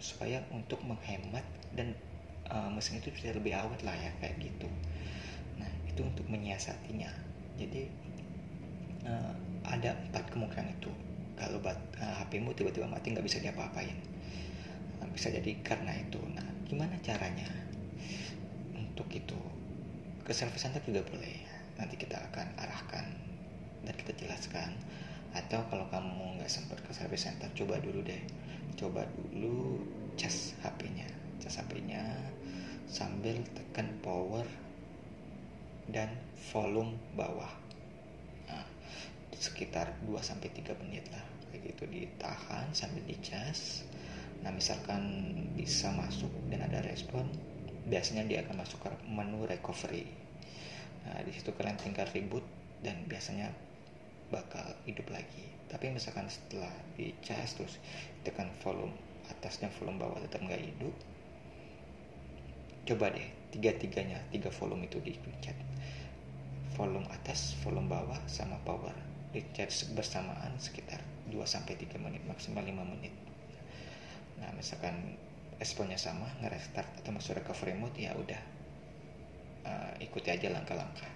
supaya untuk menghemat dan uh, mesin itu bisa lebih awet lah ya kayak gitu. Nah itu untuk menyiasatinya. Jadi uh, ada empat kemungkinan itu kalau bat, uh, eh, HPmu tiba-tiba mati nggak bisa diapa-apain. Bisa jadi karena itu. Nah gimana caranya untuk itu? Ke service center juga boleh. Nanti kita akan arahkan dan kita jelaskan. Atau kalau kamu nggak sempat ke service center coba dulu deh. Coba dulu cas HP-nya cas HP-nya sambil tekan power dan volume bawah sekitar 2 sampai 3 menit lah. Kayak gitu ditahan sambil dicas nah misalkan bisa masuk dan ada respon biasanya dia akan masuk ke menu recovery. Nah di situ kalian tinggal reboot dan biasanya bakal hidup lagi. Tapi misalkan setelah dicas terus tekan volume atas dan volume bawah tetap nggak hidup. Coba deh tiga-tiganya tiga volume itu dipencet volume atas volume bawah sama power dicat bersamaan sekitar 2 sampai 3 menit maksimal 5 menit. Nah misalkan responnya sama nge-restart atau masuk recovery mode ya udah. Uh, ikuti aja langkah-langkah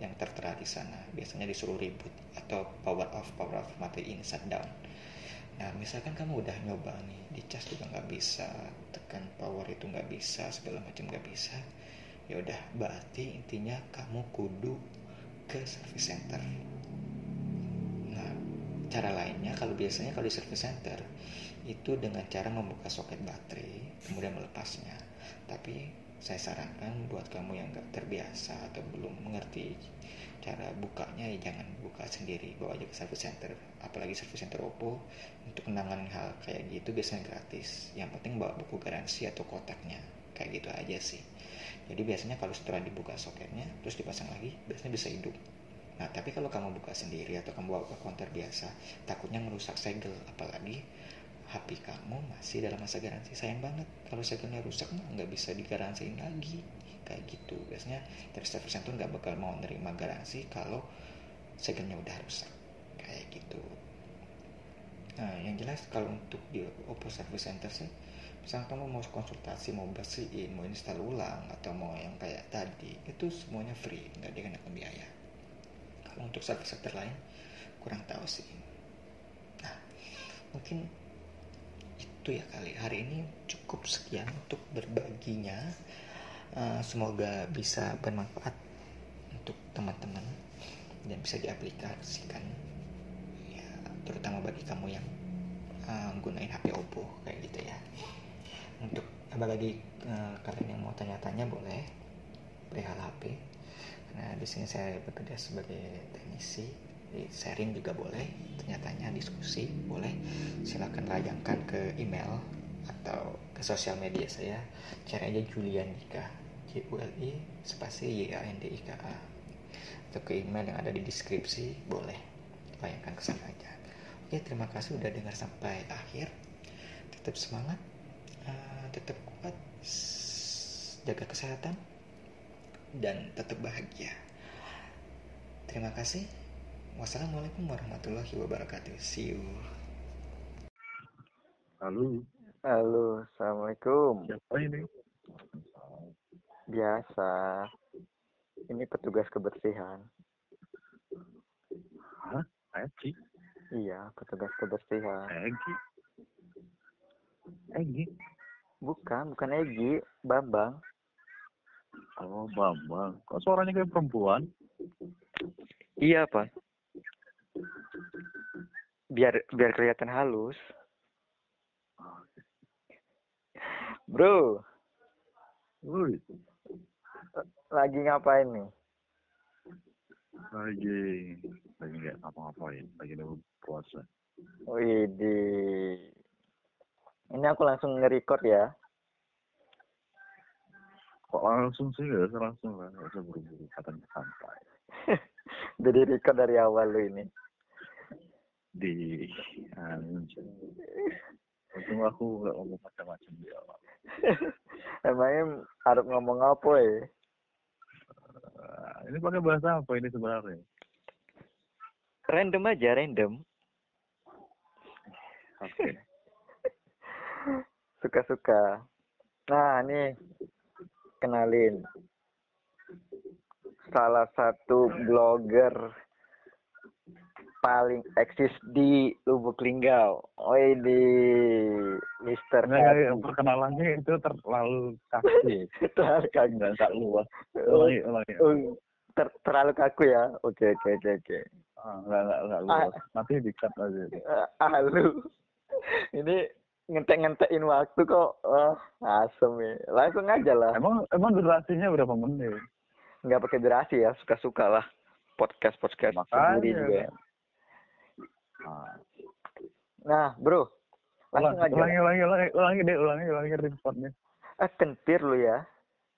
yang tertera di sana. Biasanya disuruh reboot atau power off power off matiin shutdown Nah, misalkan kamu udah nyoba nih, dicas juga nggak bisa, tekan power itu nggak bisa, segala macam nggak bisa, ya udah berarti intinya kamu kudu ke service center. Cara lainnya kalau biasanya kalau di service center itu dengan cara membuka soket baterai, kemudian melepasnya. Tapi saya sarankan buat kamu yang nggak terbiasa atau belum mengerti cara bukanya ya jangan buka sendiri bawa aja ke service center. Apalagi service center Oppo untuk menangani hal kayak gitu biasanya gratis. Yang penting bawa buku garansi atau kotaknya. Kayak gitu aja sih. Jadi biasanya kalau setelah dibuka soketnya terus dipasang lagi biasanya bisa hidup nah tapi kalau kamu buka sendiri atau kamu bawa ke konter biasa takutnya merusak segel. Apalagi HP kamu masih dalam masa garansi sayang banget. Kalau segelnya rusak nggak bisa digaransiin lagi. Kayak gitu. Biasanya service center nggak bakal mau nerima garansi kalau segelnya udah rusak. Kayak gitu. Nah yang jelas kalau untuk di Oppo Service Center sih misalnya kamu mau konsultasi mau bersihin mau install ulang atau mau yang kayak tadi itu semuanya free. Nggak dikenakan biaya kalau untuk center lain kurang tahu sih. Nah mungkin itu ya kali. Hari ini cukup sekian untuk berbaginya. Uh, semoga bisa bermanfaat untuk teman-teman dan bisa diaplikasikan. Ya terutama bagi kamu yang uh, gunain HP Oppo kayak gitu ya. Untuk bagi uh, kalian yang mau tanya-tanya boleh perihal HP karena di sini saya bekerja sebagai teknisi. Di sharing juga boleh tanya-tanya diskusi boleh. Silahkan layangkan ke email atau ke sosial media saya. Cari aja Julian Dika J U L I spasi Y A N D I K A. Atau ke email yang ada di deskripsi boleh. Layangkan ke sana aja. Oke terima kasih udah dengar sampai akhir. Tetap semangat uh, tetap kuat jaga kesehatan dan tetap bahagia terima kasih wassalamualaikum warahmatullahi wabarakatuh see you halo halo assalamualaikum siapa ini Biasa. Ini petugas kebersihan. Hah? Egi? Iya, petugas kebersihan. Egi? Egi? Bukan, bukan Egi, Bambang. Oh, Bambang. Kok suaranya kayak perempuan? Iya, Pak. biar biar kelihatan halus bro Woi, lagi ngapain nih lagi lagi nggak ngapa-ngapain, lagi nunggu puasa. Wih, ini aku langsung nge-record ya. Kok langsung sih usah langsung lah, nggak usah buru-buru, katanya santai. Jadi record dari awal lu ini. Di anjing. Untung aku nggak ngomong macam-macam di awal. Emangnya harus ngomong apa ya? Ini pakai bahasa apa ini sebenarnya? Random aja, random. Oke. Suka-suka. Nah, nih kenalin salah satu blogger paling eksis di Lubuk Linggau. Oh di Mister yang perkenalannya itu terlalu kaku. terlalu kaku. Nggak tak luas. Oh, Ulangi, ulangi. oh, ter- terlalu kaku ya. Oke oke oke oke. Ah, nggak, nggak, nggak luas. Nanti di-cut aja. Ah, ah, lu ini ngentek-ngentekin waktu kok. Wah, asem ya. Langsung aja lah. Emang emang durasinya berapa menit? Nggak pakai durasi ya, suka-suka lah. Podcast podcast Makanya. sendiri juga. ya. Ah, Nah, bro, langsung ulangi, aja. ulangi, ulangi, ulangi, ulangi deh, ulangi, ulangi reportnya. Ah, kentir lu ya.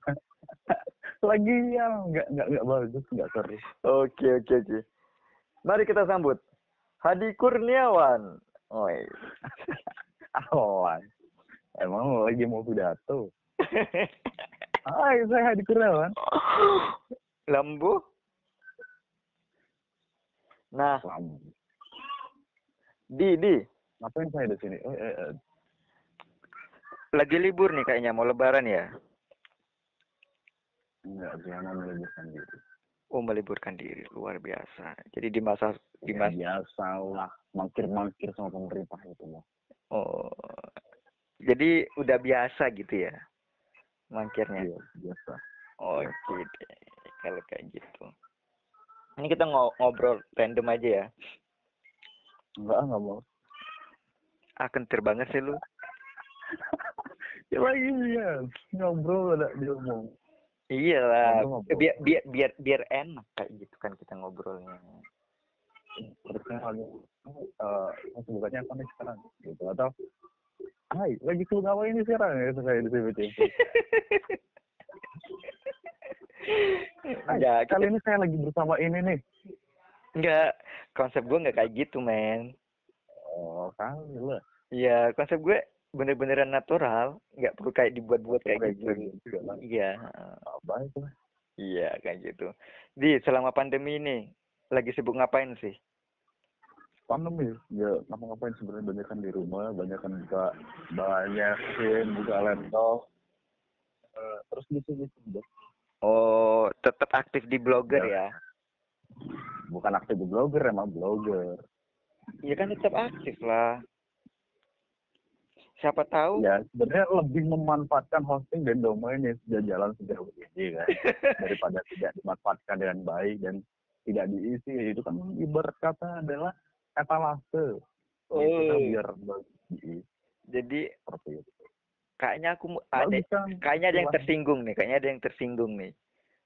Lagi yang nggak nggak nggak bagus, nggak seru. Oke, oke, oke. Mari kita sambut Hadi Kurniawan. Oi. Awan. Emang lagi mau pidato? Hai, saya Hadi Kurniawan. Lambu. Nah, Lam. Di, Di. Ngapain saya di sini? Oh, eh, eh. Lagi libur nih kayaknya, mau lebaran ya? Enggak, mau meliburkan diri. Oh, meliburkan diri. Luar biasa. Jadi di masa... Di Ya, masa biasa lah, mangkir-mangkir sama pemerintah itu lah. Oh, jadi udah biasa gitu ya? Mangkirnya? Iya, biasa. Oke deh, kalau kayak gitu. Ini kita ngo- ngobrol random aja ya. Enggak, enggak mau. Ah, kentir banget sih lu. Ya lagi ya, ngobrol ada diomong. Iya lah, biar biar biar biar enak kayak gitu kan kita ngobrolnya. Terus saya eh, kesibukannya apa nih sekarang? Gitu, atau Hai, lagi sibuk apa ini sekarang? Gitu kayak di CBT. Enggak, kali ini saya lagi bersama ini nih. enggak. Konsep gue enggak kayak gitu, men. Oh, kali lah. Iya, konsep gue bener-beneran natural, nggak perlu kayak dibuat-buat kayak Kayak gitu. gitu. Iya, Apa itu? iya kayak gitu. Di selama pandemi ini lagi sibuk ngapain sih? Pandemi, ya ngapa-ngapain sebenarnya banyak kan di rumah, banyak kan buka banyak game, buka laptop. Eh, terus gitu gitu. Oh, tetap aktif di blogger ya? Bukan aktif di blogger, emang blogger. Iya kan tetap aktif lah. Siapa tahu Ya, sebenarnya lebih memanfaatkan hosting dan domain yang sudah jalan sejauh ini kan. Daripada tidak dimanfaatkan dengan baik dan tidak diisi, itu kan ibarat kata adalah etalase. Oh. Biar jadi seperti itu. kayaknya aku ada kayaknya ada yang tersinggung nih, kayaknya ada yang tersinggung nih.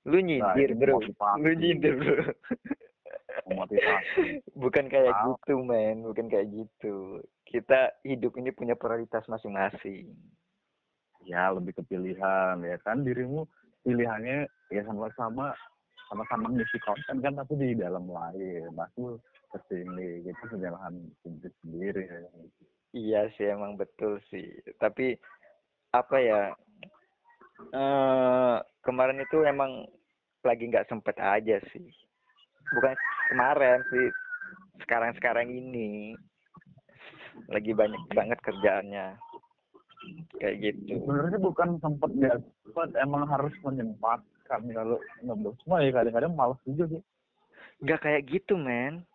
Lu Nah, nyindir, itu Bro. motivasi. Lu nyindir, Bro. Memotivasi. Bukan kayak Tahu. gitu, men. Bukan kayak gitu. Kita hidup ini punya prioritas masing-masing. ya lebih ke pilihan ya kan dirimu pilihannya ya sama-sama sama-sama ngisi konten kan tapi di dalam lain aku ke sini gitu penyalahan sendiri sendiri ya. Iya sih emang betul sih. Tapi apa ya? eh kemarin itu emang lagi nggak sempet aja sih. Bukan kemarin sih. Sekarang-sekarang ini lagi banyak banget kerjaannya. Kayak gitu. sebenarnya bukan sempat nggak sempat emang harus menyempatkan kalau ngeblock cuma ya kadang-kadang malas juga sih Nggak kayak gitu, men.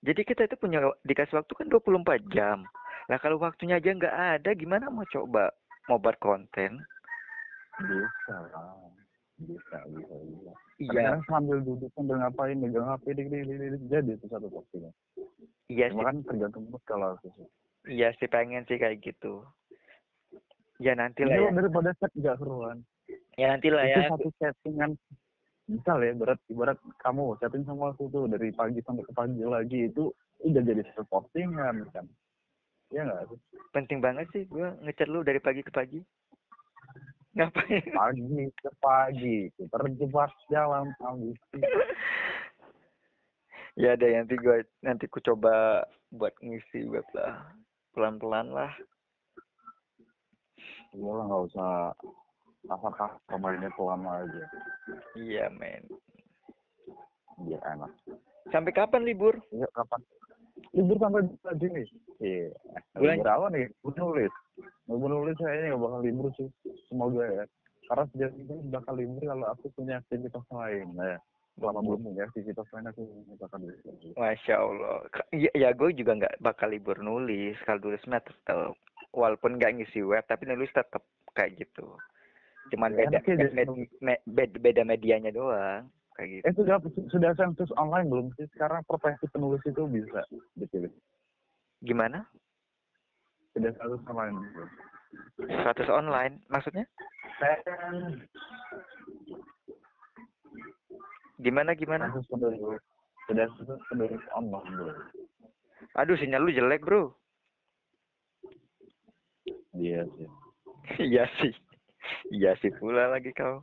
Jadi kita itu punya dikasih waktu kan 24 jam. Nah kalau waktunya aja nggak ada, gimana mau coba mau buat konten? bisa lah bisa bisa bisa Iya. kadang sambil duduk sambil ngapain megang HP dik dik dik dik, jadi itu satu postingan iya Cuma sih kan tergantung mood kalau aku sih. iya sih pengen sih kayak gitu ya nanti lah Ini ya daripada chat gak seruan. ya nanti lah Itu ya satu chattingan misal ya berat ibarat kamu chatting sama aku tuh dari pagi sampai ke pagi lagi itu udah jadi satu postingan kan ya nggak penting banget sih gue ngechat lu dari pagi ke pagi. Ngapain? Pagi ke pagi terjebak dalam ambisi ya ada nanti gue nanti ku coba buat ngisi web lah. Pelan pelan lah. Iya lah nggak usah asal kemarinnya pelan aja. Iya men. Biar enak. Sampai kapan libur? Iya kapan? Libur sampai bulan Juni iya. Bulan- libur apa nih? Gue nulis. Gue nulis kayaknya nggak bakal libur sih. Semoga ya. Karena sejak ini bakal libur kalau aku punya aktivitas lain ya. Selama belum punya aktivitas lain aku bakal libur. Masya allah. Ya, ya gue juga nggak bakal libur nulis. Kalau nulis mah tetep. Walaupun nggak ngisi web tapi nulis tetep kayak gitu cuman Ya, beda enaknya jadi med- me- beda, beda medianya doang kayak gitu. eh sudah sudah sensus online belum sih? Sekarang profesi penulis itu bisa dipilih gimana? Sudah sensus online belum? status online maksudnya? Kan gimana gimana? sensus penduduk sudah sensus penduduk online belum? Aduh sinyal lu jelek bro. Iya sih. Iya sih iya sih pula lagi kau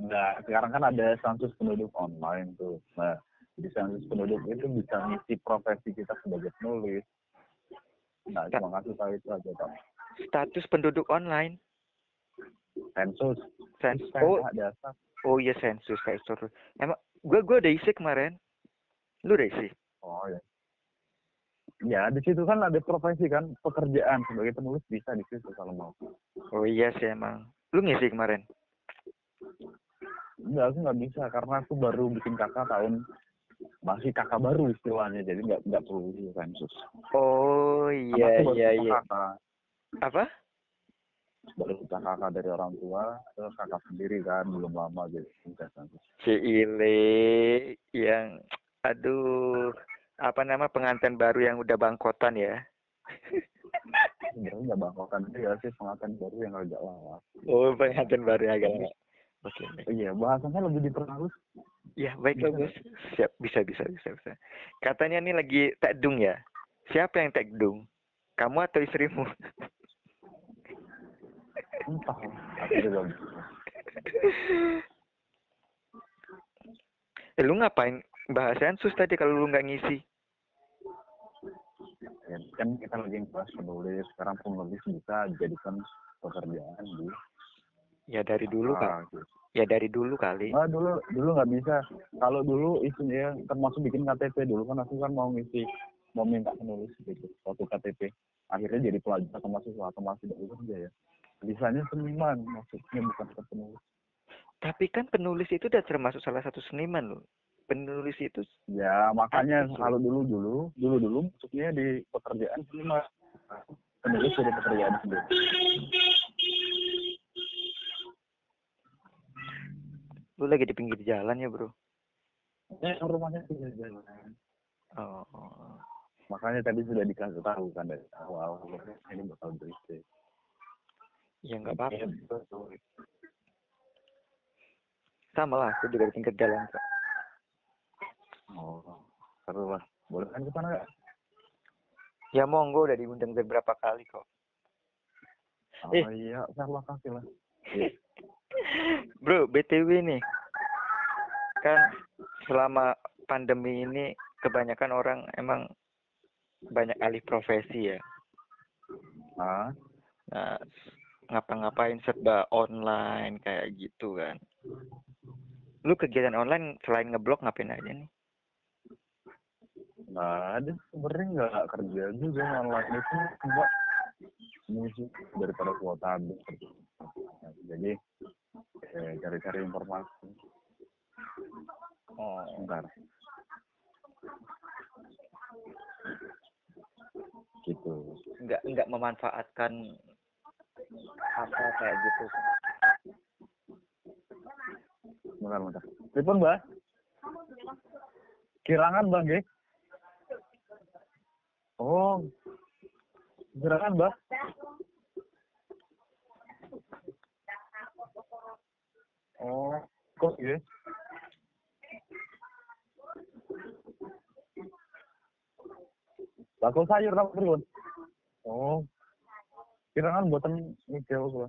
Nah, sekarang kan ada sensus penduduk online tuh. Nah, di sensus penduduk itu bisa ngisi profesi kita sebagai penulis. Nah, cuma ngasih tahu itu aja, Pak. status penduduk online Sensus. sensus Itu oh ada oh iya sensus kayak itu emang gua gua udah isi kemarin lu udah isi Oh, ya. Ya, di situ kan ada profesi kan, pekerjaan. Sebagai penulis bisa di situ kalau mau. oh iya sih emang. Lu ngisi kemarin? Enggak, aku nggak bisa. Karena aku baru bikin kakak tahun masih kakak baru istilahnya, jadi nggak nggak perlu isi sensus. oh iya iya iya. Kakak. apa? Baru punya kakak dari orang tua, terus kakak sendiri kan belum lama jadi si Ile yang aduh apa nama pengantin baru yang udah bangkotan ya sebenarnya nggak bangkotan dia sih pengantin baru yang agak lama. oh pengantin baru ya agak lama. oke baik. Iya, bahasanya lebih diperhalus. ya baiklah bos siap bisa bisa bisa bisa katanya nih lagi tekdung ya siapa yang tekdung kamu atau istrimu Entah, aku juga bisa. eh, lu ngapain bahas sensus tadi kalau lu nggak ngisi Ya, kan kita lagi bahas penulis, sekarang penulis bisa jadikan pekerjaan di ya dari dulu kan gitu. ya dari dulu kali Nah, dulu dulu nggak bisa. Kalau dulu isinya termasuk bikin KTP dulu kan aku kan mau ngisi mau minta penulis gitu waktu KTP. Akhirnya jadi pelajar atau mahasiswa atau masih dari kerja ya. Bisanya seniman maksudnya bukan penulis. tapi kan penulis itu udah termasuk salah satu seniman loh penulis itu Ya makanya Betul. kalau dulu dulu dulu dulu masuknya di pekerjaan seniman. Penulis jadi pekerjaan sendiri. lu lagi di pinggir jalan ya bro Ya, rumahnya pinggir jalan. oh, oh. Makanya tadi sudah dikasih tahu kan dari awal ini bakal berisik. ya nggak apa-apa Iya, sama lah aku juga di pinggir jalan kok Oh, seru lah. Boleh kan ke sana nggak? ya monggo. Udah diundang beberapa kali kok. Oh Eh. iya, saya makasih lah. bro btw nih. Kan selama pandemi ini kebanyakan orang emang banyak alih profesi ya. Ah, nah ngapa-ngapain serba online kayak gitu kan. Lu kegiatan online selain ngeblok ngapain aja nih nggak ada sebenarnya nggak kerja juga online itu cuma musik daripada kuota habis. Nah, jadi eh, cari-cari informasi. Oh. Bentar gitu. Nggak nggak memanfaatkan apa kayak gitu. Bentar bentar telepon mbak. Kirangan bang Ge. Oh, gerakan mbak? Oh, kok gitu? Bakul sayur apa pripun? Oh. Kira kan buatan ini jauh kula.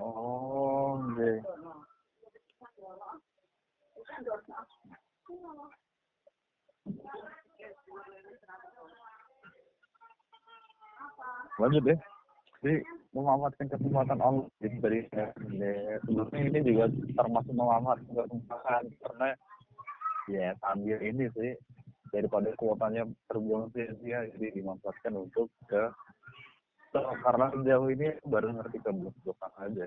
Oh. Lanjut deh. Jadi memanfaatkan kesempatan Allah jadi dari ya, sebelumnya ini juga termasuk memanfaatkan kesempatan karena ya sambil ini sih daripada kuotanya terbuang sia-sia jadi dimanfaatkan untuk ke karena sejauh ini baru ngerti ke belakang aja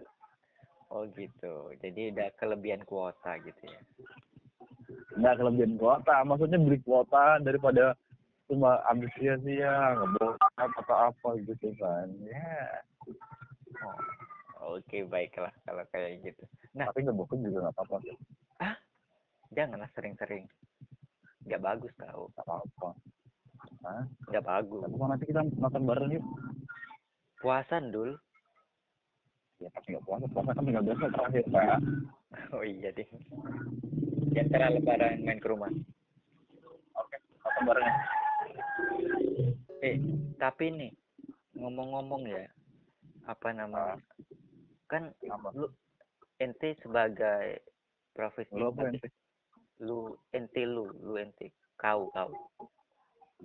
Oh gitu. Jadi udah kelebihan kuota gitu ya. nggak kelebihan kuota maksudnya beli kuota daripada cuma ambil sia-sia ngebor atau apa gitu kan ya Oke baiklah kalau kayak gitu. Nah. tapi ngebokep juga nggak apa-apa sih Janganlah sering-sering. Nggak bagus tau. nggak apa-apa Hah? Nggak bagus. tapi nanti kita nonton bareng yuk Puasa dul. ya tapi nggak puasa puasa kan tinggal besok terakhir pak. Oh iya deh. Di antara lebaran main ke rumah. oke nonton bareng ya Eh, tapi nih ngomong-ngomong ya, apa namanya? Kan apa? lu ente sebagai profesi lu apa ente lu ente lu lu ente kau kau.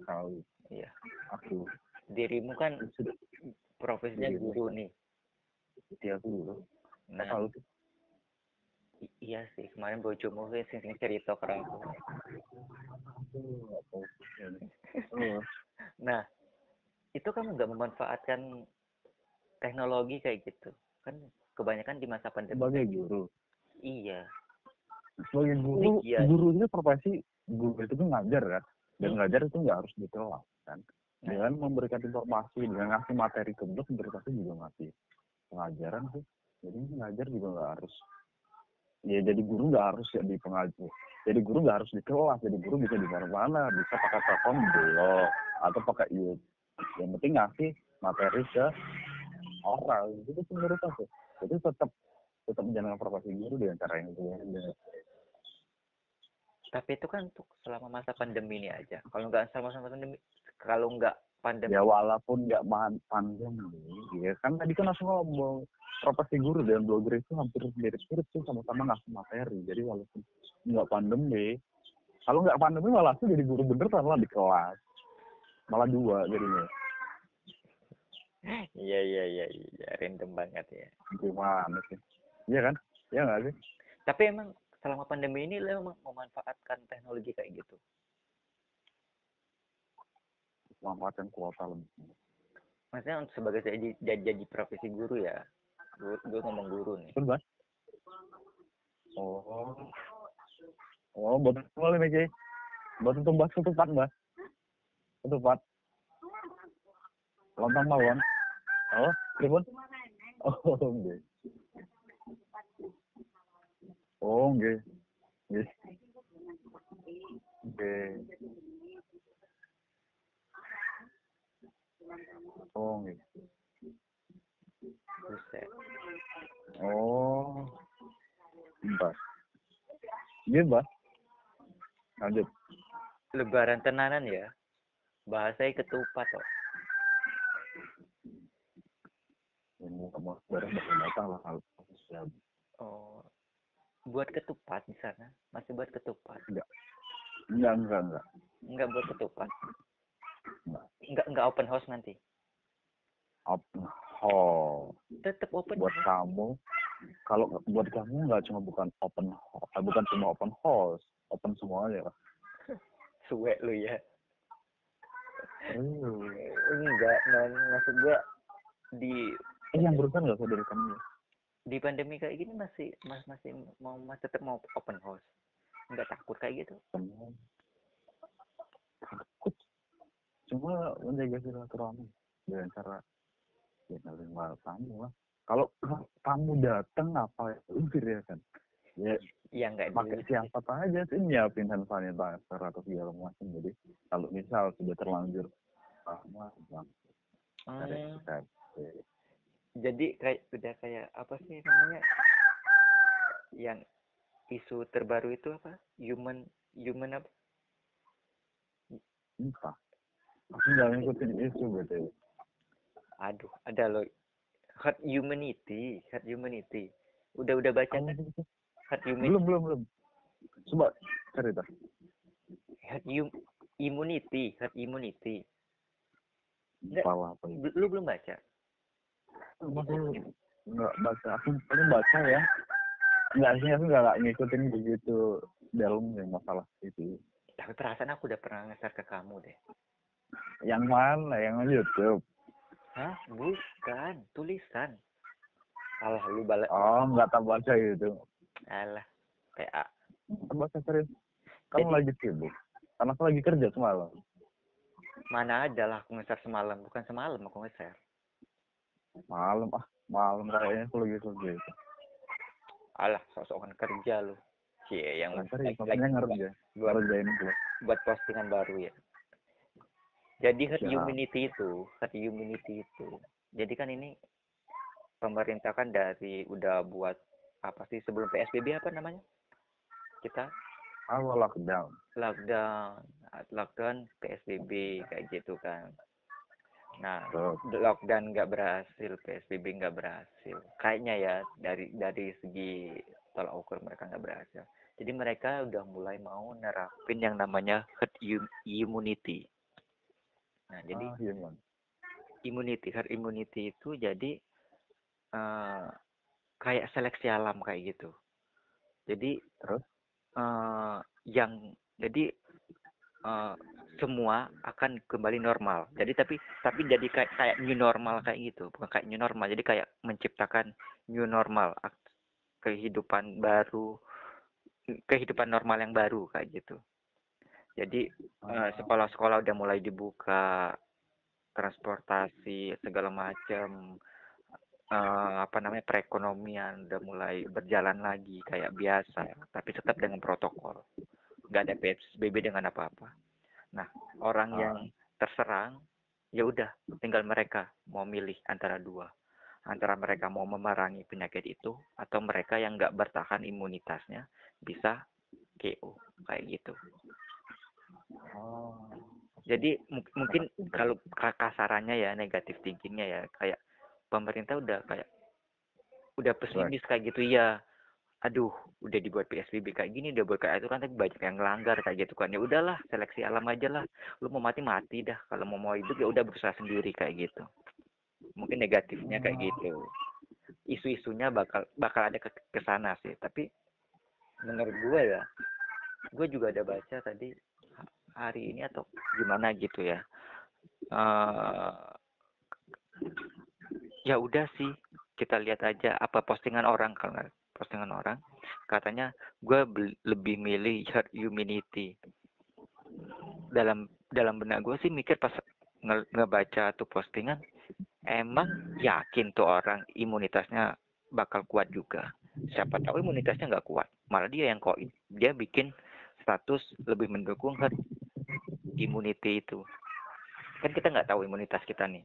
Tahu iya. Aku. Dirimu kan sudah profesinya guru nih. Dia dulu nah i- iya sih kemarin bojomu sing sing cerita ke aku nah itu kamu nggak memanfaatkan teknologi kayak gitu. Kan kebanyakan di masa pandemi sebagai guru. Iya. Sebagai guru Iya. guru itu profesi guru itu kan ngajar kan. Dan Hmm. ngajar itu nggak harus di kelas kan. Dengan memberikan informasi dengan ngasih materi ke blog juga ngasih pengajaran sih. Jadi ngajar juga nggak harus ya jadi guru nggak harus ya di pengajar jadi guru nggak harus di kelas jadi guru bisa di mana-mana bisa pakai telepon blog atau pakai YouTube. Yang penting ngasih materi ke orang itu sih menurut aku itu tetap tetap menjalankan profesi guru dengan cara yang berbeda tapi itu kan untuk selama masa pandemi ini aja. Kalau nggak selama masa pandemi kalau nggak pandemi ya walaupun nggak pandemi ya. Kan tadi kan langsung ngomong profesi guru dan blogger itu hampir mirip-mirip sih sama-sama ngasih materi. Jadi walaupun nggak pandemi kalau nggak pandemi malah sih jadi guru bener lah di kelas. Malah dua jadinya. Iya iya iya iya. Random banget ya. Gimana sih? Iya kan? Iya nggak sih? Tapi emang selama pandemi ini lo emang memanfaatkan teknologi kayak gitu manfaatkan kuota lebih maksudnya untuk sebagai jadi jadi, jadi profesi guru ya gue gue ngomong guru nih. Betul oh. Oh buat boleh nih buat tumbas ketupat mbak. Ketupat lontong mawon oh pripun oh nggih oh nggih nggih nggih oh nggih buset. Oh. Mbak. Nggih mbak. Lanjut. Lebaran tenanan ya. Bahasanya ketupat kok. Ini kamu bareng bakal datang lah kalau oh. Buat ketupat di sana? Masih buat ketupat? Enggak. Enggak enggak nggak buat ketupat Nggak. nggak nggak open house nanti. Open hall tetap open buat house. kamu. Kalau buat kamu nggak cuma bukan open hall eh, bukan cuma open house. Open semuanya suwe lu ya. Oh. enggak non maksud gua di eh yang berusaha nggak saudara kamu ya? di pandemi kayak gini masih mas masih mau mas tetap mau open house. Nggak takut kayak gitu. Takut cuma menjaga silaturahmi. Dengan cara ya menerima tamu lah kalau kamu datang apa ya? Kan? Ya Iya nggak pakai siapa aja sih nyiapin hand sanitizer atau segala macam. Jadi kalau misal sudah terlanjur lama bang Hmm, kita jadi kayak udah kayak apa sih namanya? Yang isu terbaru itu apa? Human human apa? Entah aku nggak ngikutin isu gitu aduh ada loh. Herd humanity herd humanity. Udah udah baca kan? herd humanity. belum belum. Belum coba cerita herd hum- immunity herd immunity. Nggak. salah apa itu? lu belum baca? Aku nggak baca. Aku paling baca ya. Nggak sih aku nggak ngikutin begitu dalam yang masalah itu. Tapi perasaan aku udah pernah nge ke kamu deh yang mana yang YouTube hah bukan tulisan. Alah lu balik. Oh nggak tak baca gitu alah PA baca serius kamu Jadi- lagi sibuk karena aku lagi kerja semalam mana ada lah aku nge semalam. Bukan semalam aku nge-share. Malam ah malam kayaknya aku lagi kerja. Itu alah sok-sokan kerja lu. Cie, yang Nah, lagi, serius makanya lagi buat, ngerjain itu buat postingan baru ya jadi herd Siap. immunity itu herd immunity itu. Jadi kan ini pemerintah kan dari udah buat apa sih sebelum PSBB apa namanya? Kita? Awal lockdown. Lockdown. Lockdown PSBB kayak gitu kan. Nah lockdown nggak berhasil PSBB nggak berhasil. Kayaknya ya dari dari segi tolak ukur mereka nggak berhasil. Jadi mereka udah mulai mau nerapin yang namanya herd im- immunity nah jadi ah, iya, Man. immunity herd immunity itu jadi eh, kayak seleksi alam kayak gitu. Jadi Terus? eh, yang jadi eh, semua akan kembali normal. Jadi tapi tapi jadi kayak kayak new normal kayak gitu. Bukan kayak new normal jadi kayak menciptakan new normal. Kehidupan baru kehidupan normal yang baru kayak gitu jadi eh, sekolah-sekolah udah mulai dibuka transportasi segala macam eh, apa namanya perekonomian udah mulai berjalan lagi kayak biasa tapi tetap dengan protokol. Nggak ada PSBB dengan apa-apa. Nah orang yang terserang ya udah tinggal mereka mau milih antara dua. Antara mereka mau memerangi penyakit itu atau mereka yang nggak bertahan imunitasnya bisa KO kayak gitu Oh. jadi mu- mungkin kalau ka- kasarannya ya negatif thinkingnya ya kayak pemerintah udah kayak udah pesimis kayak gitu ya aduh udah dibuat PSBB kayak gini udah buat kayak itu kan tapi banyak yang ngelanggar kayak gitu kan. Ya udahlah seleksi alam aja lah. Lu mau mati mati dah kalau mau mau hidup ya udah berusaha sendiri kayak gitu. Mungkin negatifnya kayak gitu. Isu-isunya bakal bakal ada ke ke sana sih tapi menurut gue ya gue juga ada baca tadi hari ini atau gimana gitu ya. Eh ya udah sih kita lihat aja apa postingan orang kalau postingan orang katanya gue lebih milih herd immunity dalam dalam benak gue sih mikir pas nge- ngebaca tuh postingan emang yakin tuh orang imunitasnya bakal kuat juga? Siapa tahu imunitasnya nggak kuat malah dia yang kok dia bikin status lebih mendukung herd immunity itu kan kita nggak tahu imunitas kita nih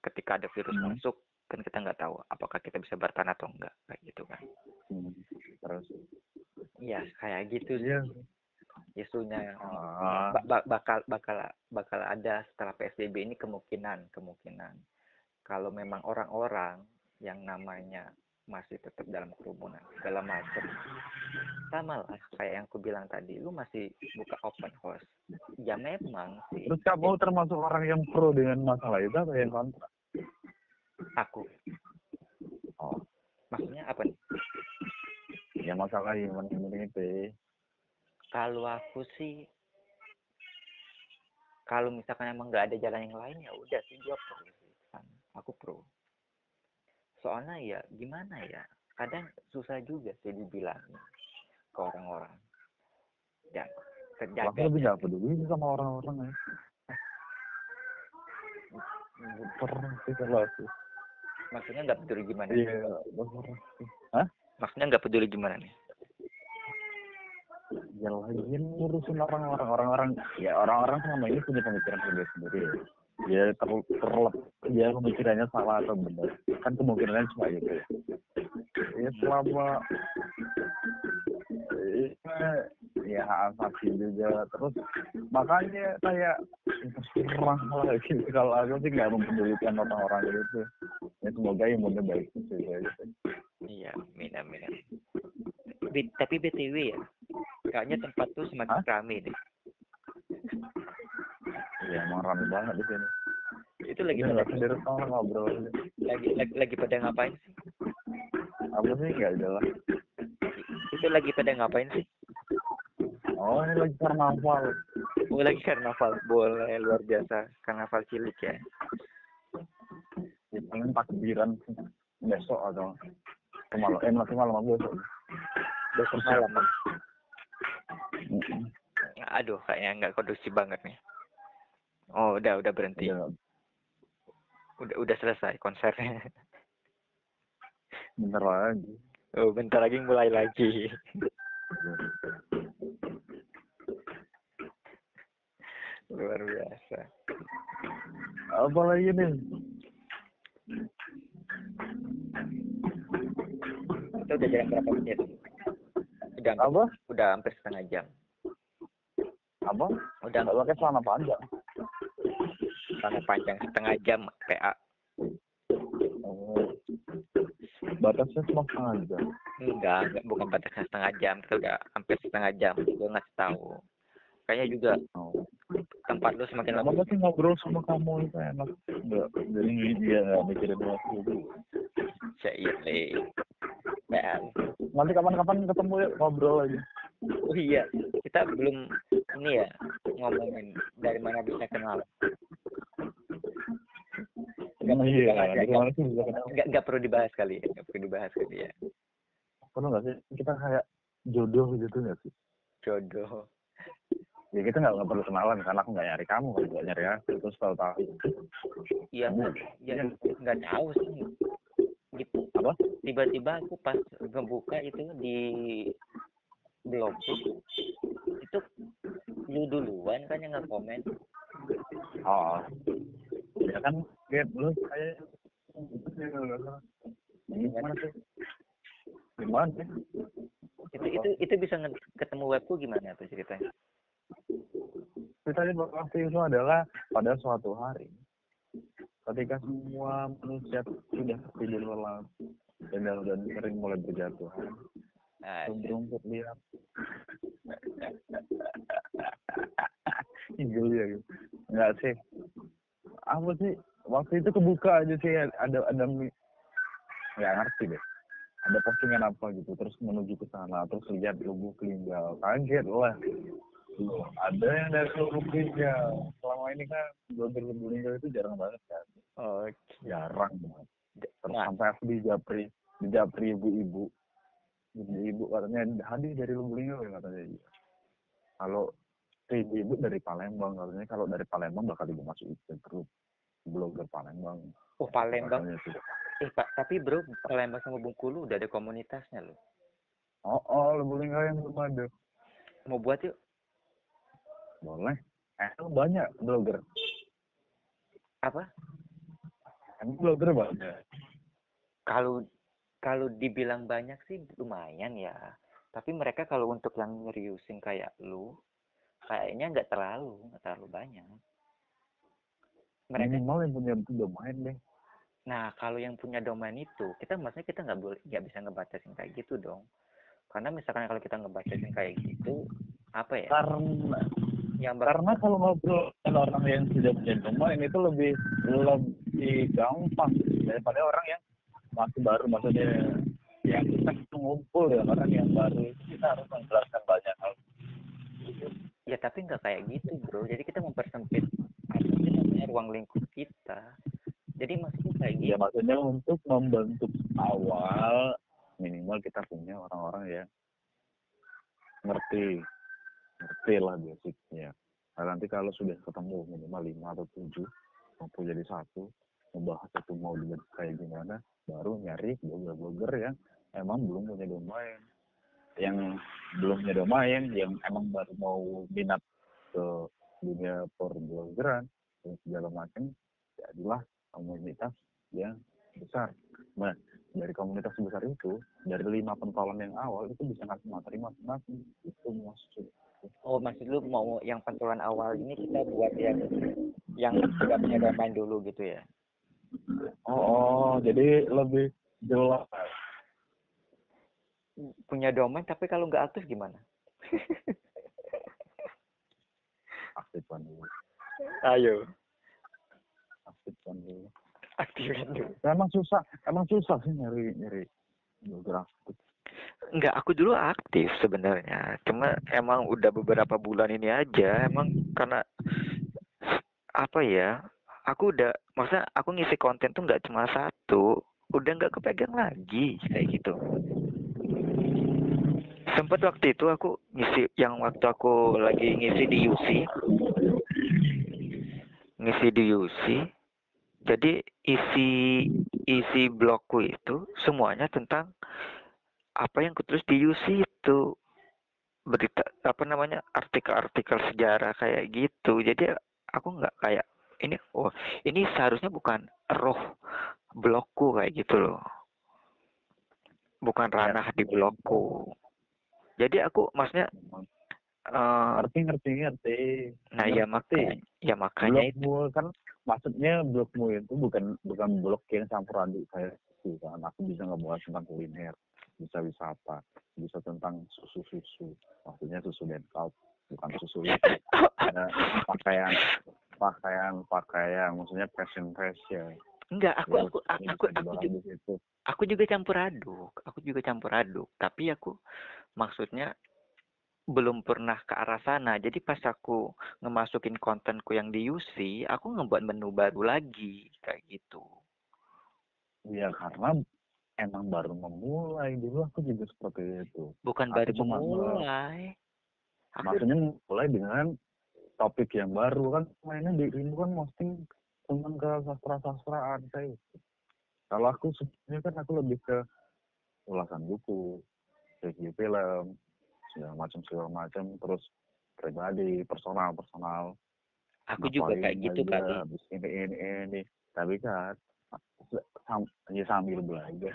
ketika ada virus Hmm. masuk kan kita nggak tahu apakah kita bisa bertahan atau enggak kayak gitu kan Hmm. Terus. iya kayak gitu sih Iya. isunya Ah. ba- ba- bakal bakal bakal ada setelah PSBB ini kemungkinan kemungkinan kalau memang orang-orang yang namanya masih tetap dalam kerumunan segala macam sama lah kayak yang aku bilang tadi lu masih buka open house. Ya memang sih. Terus kamu termasuk orang yang pro dengan masalah itu atau yang kontra? aku. Oh. maksudnya apa nih? Ya masalah human immunity. kalau aku sih kalau misalkan emang nggak ada jalan yang lain ya udah sih gua pro aku pro soalnya ya gimana ya kadang susah juga sih dibilang ke orang-orang. Ya Aku terjaga lebih nggak peduli sih sama orang-orang ya. Pernah sih kalau aku. maksudnya nggak peduli gimana iya hah? Maksudnya nggak peduli gimana nih? Ya lagi ngurusin orang-orang. Orang-orang ya orang-orang selama ini punya pemikiran sendiri sendiri ya ya ter terlep ya pemikirannya salah atau benar? Kan kemungkinannya cuma itu ya. Selama ya, ya hak asasi juga. Terus makanya kayak terserah lah gitu kalau aku sih nggak mempedulikan orang-orang itu. Ya semoga imunnya baik gitu. Iya amin amin. B- tapi btw ya kayaknya tempat tuh semakin Hah? ramai deh. Ya emang rame banget di sini itu lagi pada sama ngobrol lagi, lagi lagi pada ngapain sih? Apa sih nggak jelas itu lagi pada ngapain sih? Oh ini lagi karnaval. Oh lagi karnaval. Boleh luar biasa. Karnaval cilik ya. Paling takbiran. Besok atau kemalam. Eh masih malam besok. Besok malam. Aduh kayaknya nggak kondusif banget nih. Oh udah udah berhenti. Ya udah udah selesai konsernya. Bener lagi. Oh bentar lagi mulai lagi. Luar biasa. Apa lagi nih itu udah jalan berapa menit? Udah apa? udah hampir setengah jam. Apa? Udah nggak pakai celana panjang. Sangat panjang setengah jam PA oh. Batasnya cuma setengah jam. Enggak enggak bukan batasnya setengah jam kita udah hampir setengah jam gue ngasih tahu. Kayaknya juga oh. tempat lu semakin lama sih ngobrol sama kamu itu enak. Enggak jadi dia nggak mikirin waktu Cair PA nanti kapan-kapan ketemu ya ngobrol lagi. Oh iya kita belum ini ya ngomongin dari mana bisa kenal. Nggak perlu iya dibahas ya, dari mana sih bisa kenal? nggak nggak perlu dibahas kali ya nggak perlu dibahas kali ya? Perlu nggak sih? Kita kayak jodoh gitu nggak sih? Jodoh. Ya kita nggak nggak perlu kenalan karena aku nggak nyari kamu kalau nggak nyari aku terus tahu tahu iya ya nggak tahu sih. Gitu Apa? tiba-tiba aku pas ngebuka itu di blog itu lu duluan kan yang nge-komen. Oh. Ya kan lihat lu kayak gimana sih itu itu itu bisa ketemu webku gimana tuh ceritanya ceritanya waktu itu adalah pada suatu hari ketika semua manusia sudah tidur lelap dan dan sering mulai berjatuhan rumput lihat Gila ya. Enggak sih. Apa sih? Waktu itu kebuka aja sih ada ada nggak ngerti deh. Ada postingan apa gitu terus menuju ke sana terus lihat lubuk linggau kaget lah. Loh, ada yang dari lubuk linggau. Selama ini kan blogger lubuk linggau itu jarang banget kan. oh Jarang banget. Terus Nah. sampai aku di Japri, di Japri ibu-ibu. Ibu-ibu katanya hadir dari lubuk linggau ya katanya. Iya. Kalau ibu ibu dari Palembang katanya kalau dari Palembang bakal ibu masuk ke grup blogger Palembang. oh Palembang Katanya. Eh pak tapi bro Palembang sama Bengkulu udah ada komunitasnya loh Oh, oh, linggau yang belum ada. mau buat yuk Boleh. Eh, banyak blogger. apa Emang blogger banyak. kalau kalau dibilang banyak sih lumayan ya tapi mereka kalau untuk yang nyeriusin kayak lu kayaknya nggak terlalu nggak terlalu banyak mereka Minimal yang punya domain deh. Nah kalau yang punya domain itu kita maksudnya kita nggak boleh nggak bisa ngebatasin kayak gitu dong. Karena misalkan kalau kita ngebatasin kayak gitu apa ya? Karena yang bakal karena kalau ngobrol dengan orang yang sudah punya domain itu lebih lebih gampang daripada orang yang masih baru maksudnya yang kita ngumpul dengan orang yang baru. Kita harus menjelaskan banyak hal. Ya tapi nggak kayak gitu bro. Jadi kita mempersempit apa sih namanya ruang lingkup kita jadi maksudnya kayak ya gitu. maksudnya untuk membentuk awal minimal kita punya orang-orang yang ngerti ngerti lah basicnya. Nah, nanti kalau sudah ketemu minimal lima atau tujuh mampu jadi satu membahas itu mau dibuat kayak gimana baru nyari blogger-blogger yang emang belum punya domain yang belum punya domain yang emang baru mau minat ke dunia perbloggeran dan segala macam jadilah komunitas yang besar. Nah dari komunitas sebesar itu dari lima pentolan yang awal itu bisa ngasih materi masing-masing. Itu maksud Oh, maksud lu mau yang pentolan awal ini kita buat yang yang sudah punya domain dulu gitu ya? oh, oh jadi lebih jelas. Punya domain tapi kalau nggak aktif gimana? aktifkan dulu Ayo, aktifkan dulu aktifkan dulu. emang susah emang susah sih nyari nyari aktif Enggak, aku dulu aktif sebenarnya. Cuma emang udah beberapa bulan ini aja, emang karena apa ya? Aku udah, maksudnya aku ngisi konten tuh nggak cuma satu, udah nggak kepegang lagi kayak gitu. Sempet waktu itu aku ngisi, yang waktu aku lagi ngisi di UC, ngisi di UC, jadi isi isi blogku itu semuanya tentang apa yang kutulis di UC itu. Berita apa namanya artikel-artikel sejarah kayak gitu. Jadi aku nggak kayak ini oh ini seharusnya bukan roh blogku kayak gitu loh. Bukan Ya. ranah di blogku. Jadi aku maksudnya eh, ngerti ngerti ngerti. nah ya ngerti. makanya ya makanya itu. blogmu kan maksudnya blogmu itu bukan bukan blog yang campur aduk kayak itu kan aku bisa ngebahas tentang kuliner bisa wisata bisa tentang susu susu maksudnya susu dan kau bukan susu itu ada pakaian pakaian pakaian. Maksudnya fashion fashion. Enggak aku aku aku aku, aku, juga juga, di aku juga campur aduk aku juga campur aduk. Tapi aku maksudnya belum pernah ke arah sana. Jadi pas aku ngemasukin kontenku yang di UC aku ngebuat menu baru lagi kayak gitu. Ya karena emang baru memulai. Dulu aku juga seperti itu. Bukan Aku baru memulai. Aku maksudnya mulai dengan topik yang baru. Kan mainnya di ilmu kan posting tentang ke sastra sastraan saya kalau aku sebenarnya kan aku lebih ke ulasan buku review film segala macam segala macam. Terus pribadi personal personal. Aku juga kayak gitu kali habis ini ini ini. Tapi kan sam- ya sambil belajar.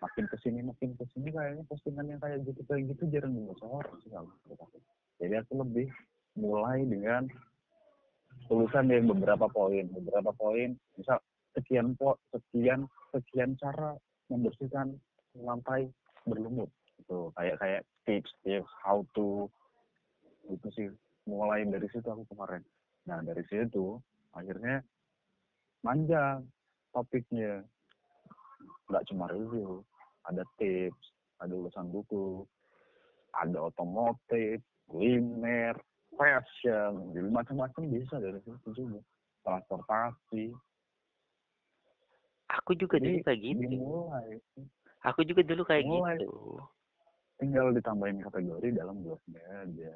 Makin ke sini makin ke sini kayaknya postingan yang kayak gitu kayak gitu jarang dibaca orang sih kalau menurut aku. jadi aku lebih mulai dengan tulisan yang beberapa poin. Beberapa poin misal sekian po sekian sekian cara membersihkan lantai berlumut gitu. Kayak kayak tips tips how to itu sih. Mulai dari situ aku kemarin. Nah dari situ akhirnya panjang topiknya. Nggak cuma review ada tips ada ulasan buku ada otomotif kuliner fashion jadi macam-macam bisa dari situ juga. Transportasi. Aku juga dulu kayak gitu. dimulai. Aku juga dulu kayak Mulai. gitu tinggal ditambahin kategori dalam blognya aja.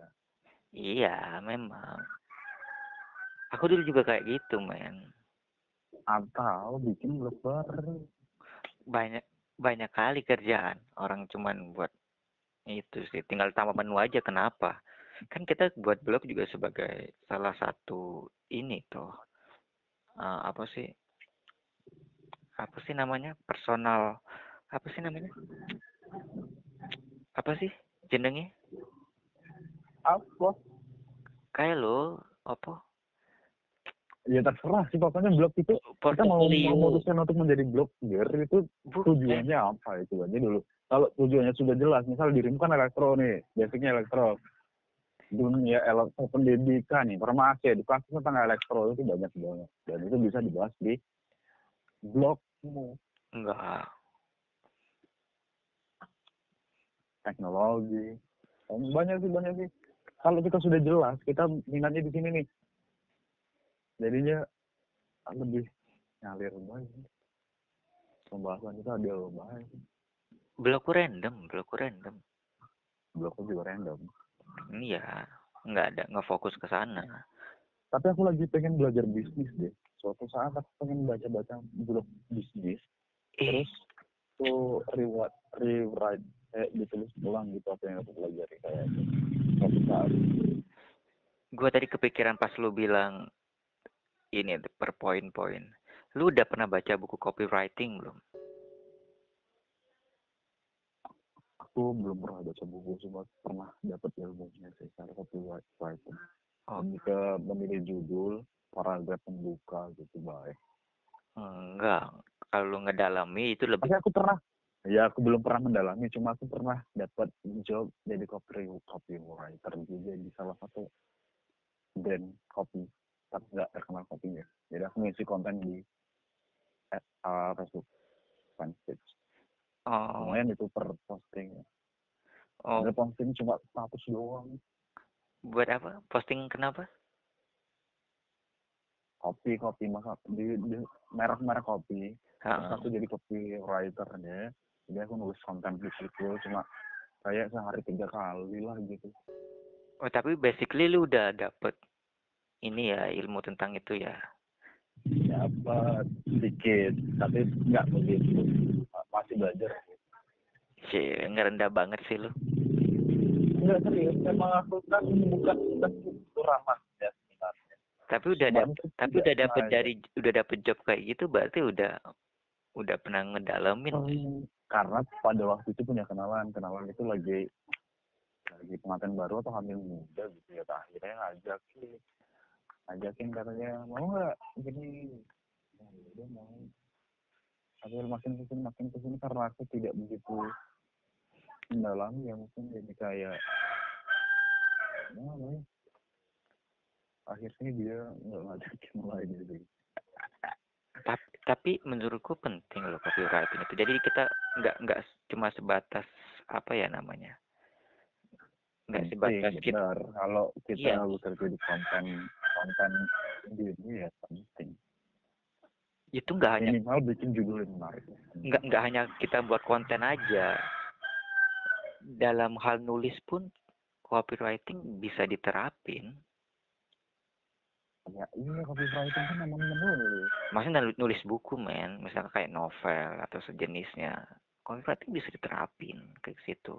Iya memang. Aku dulu juga kayak gitu men. Atau bikin blog baru. Banyak banyak kali kerjaan. Orang cuman buat itu sih. Tinggal tambah menu aja kenapa? Kan kita buat blog juga sebagai salah satu ini toh. Eh, apa sih? Apa sih namanya? Personal apa sih namanya apa sih jenengnya? Apa? Kayak lo apa? Ya terserah sih pokoknya blog itu kita mau memutuskan untuk menjadi blogger itu tujuannya apa itu aja dulu. Kalau tujuannya sudah jelas misal dirimu kan elektro nih basicnya elektro. Dunia elektro pendidikan nih farmasi edukasi tentang elektro itu banyak banget. Dan itu bisa dibahas di blogmu. Enggak teknologi. Banyak sih banyak sih. Kalau kita sudah jelas kita minatnya di sini nih. Jadinya lebih ngalir banget pembahasan kita ada banget blogku random blogku random. Blogku juga random. Iya. Nggak ada nggak fokus ke sana. Tapi aku lagi pengen belajar bisnis deh. Suatu saat aku pengen baca-baca blog bisnis. Ih, terus tuh reward rewrite kayak ditulis ulang gitu apa yang aku pelajari kayak suatu saat gue tadi kepikiran pas lu bilang ini per poin-poin. Lu udah pernah baca buku copywriting belum? aku belum pernah baca buku cuma pernah dapat ilmunya sih secara copywriting Oh. lebih ke memilih judul paragraf pembuka gitu baik Enggak. Kalau lu ngedalami itu lebih tapi aku pernah ya aku belum pernah mendalami cuma aku pernah dapat job jadi copy copywriter juga di salah satu brand kopi tapi nggak terkenal kopinya. Jadi aku ngisi konten di uh, Facebook fanpage. Oh, lumayan itu per posting oh. Ada posting cuma status doang. Buat apa? Posting kenapa? kopi kopi masa di, di merek-merek kopi. Ha, aku jadi copywriter deh jadi aku nulis konten di situ cuma kayak sehari tiga kali lah gitu. Oh, tapi basically lu udah dapet ini ya ilmu tentang itu ya. dapat sedikit tapi nggak begitu. Masih belajar. Sih, ngerendah banget sih lu. nggak serius. Memang aku kan bukan itu ramah ya sebenarnya. Tapi udah dapet, tapi udah dapet dari udah dapet job kayak gitu berarti udah udah pernah ngedalamin. Hmm, karena pada waktu itu punya kenalan. Kenalan itu lagi lagi pengantin baru atau hamil muda gitu ya Nah, akhirnya ngajakin ngajakin katanya mau nggak gini ya mau. Tapi makin ke sini makin ke sini karena aku tidak begitu mendalami ya mungkin jadi kayak ya, ya, akhirnya dia nggak ngajakin lagi sih Tapi, menurutku penting loh copywriting itu. Jadi kita nggak nggak cuma sebatas apa ya namanya, nggak sebatas kita. benar kalau kita Iya. bekerja di konten konten ini ya penting Itu nggak hanya minimal bikin judul yang menarik nggak nggak hanya kita buat konten aja. Dalam hal nulis pun copywriting bisa diterapin. Ya iya copywriting kan namanya menulis Maksudnya nul- nulis buku men, misalnya kayak novel atau sejenisnya. Copywriting bisa diterapin kayak situ.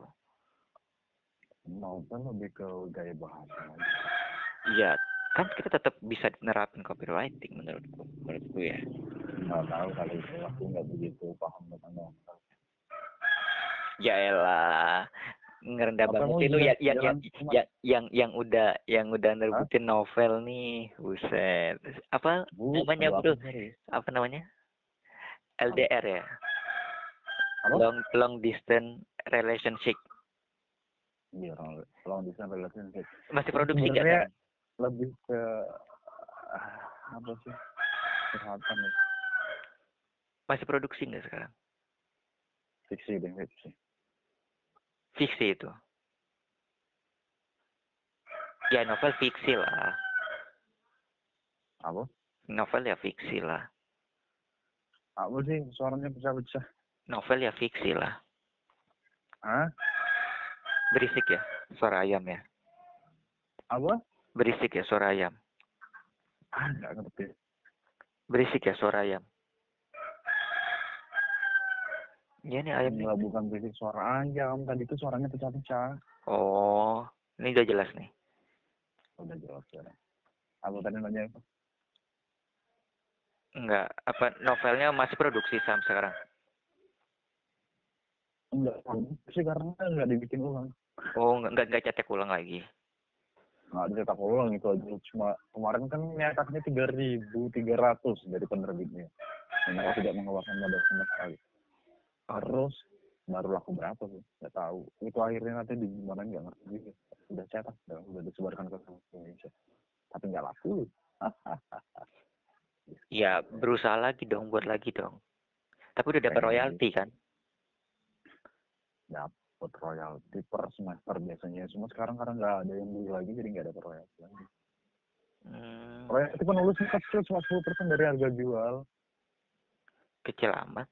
novel lebih ke gaya bahasa. Iya, kan kita tetap bisa nerapin copywriting menurutku, menurutku ya. nggak tahu kalau itu aku nggak begitu paham tentang novel Ya elah, ngerendah Apa banget lu juga yang yang yang, yang yang yang udah yang udah nerubutin novel nih, buset. Apa Bu, namanya bro? Apa namanya? LDR ya, Apa? long long distance relationship. Iya, long, long distance relationship. Masih produksi nggak? Sekarang? Lebih ke ah, apa sih? Kesehatan ya. Masih produksi nggak sekarang? Fiksi deh, fiksi. Fiksi itu. Ya novel fiksi lah. Apa? Novel ya fiksi lah. Apa sih suaranya pecah-pecah? Novel ya fiksi lah. Hah? Berisik ya suara ayam ya. Apa? Berisik ya suara ayam. Ah, nggak ngerti. Berisik ya suara ayam. Ya nih ayam. Enggak, bukan berisik suara ayam. Tadi itu suaranya pecah-pecah. Oh, ini udah jelas nih. Udah jelas ya. Apa tadi nanya apa? Enggak, apa novelnya masih produksi sampai sekarang? Enggak, sih karena enggak dibikin ulang. Oh, enggak enggak, enggak cetek ulang lagi. Nggak dicetak ulang itu aja. Cuma kemarin kan nyetaknya 3.300 dari penerbitnya. Aku tidak mengeluarkan modal sama sekali. Terus baru laku berapa sih? Nggak tahu. Itu akhirnya nanti di gimana nggak ngerti. Udah cetak, udah, udah disebarkan ke seluruh Indonesia. Tapi nggak laku. Ya, berusaha lagi dong, buat lagi dong. Tapi udah dapat royalti kan? Dapat royalti per semester biasanya. Cuma sekarang karena nggak ada yang beli lagi, jadi nggak dapat royalti lagi. Hmm, Royalti penulisnya kecil cuma 10% dari harga jual. kecil amat.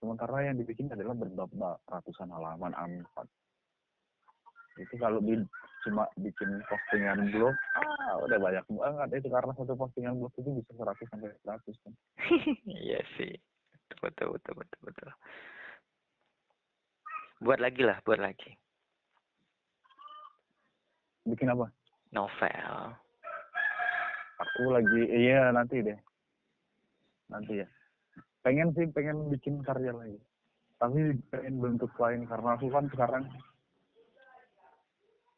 Sementara yang dibikin adalah berbab ratusan halaman A4. itu kalau di cuma bikin postingan blog ah udah banyak banget. Itu karena satu postingan blog itu bisa 100 sampai 100 kan. Iya sih. Betul betul betul betul. Buat lagi lah buat lagi. Bikin apa? Novel. Aku lagi iya nanti deh. Nanti ya pengen sih pengen bikin karya lagi. Tapi pengen bentuk lain karena aku kan sekarang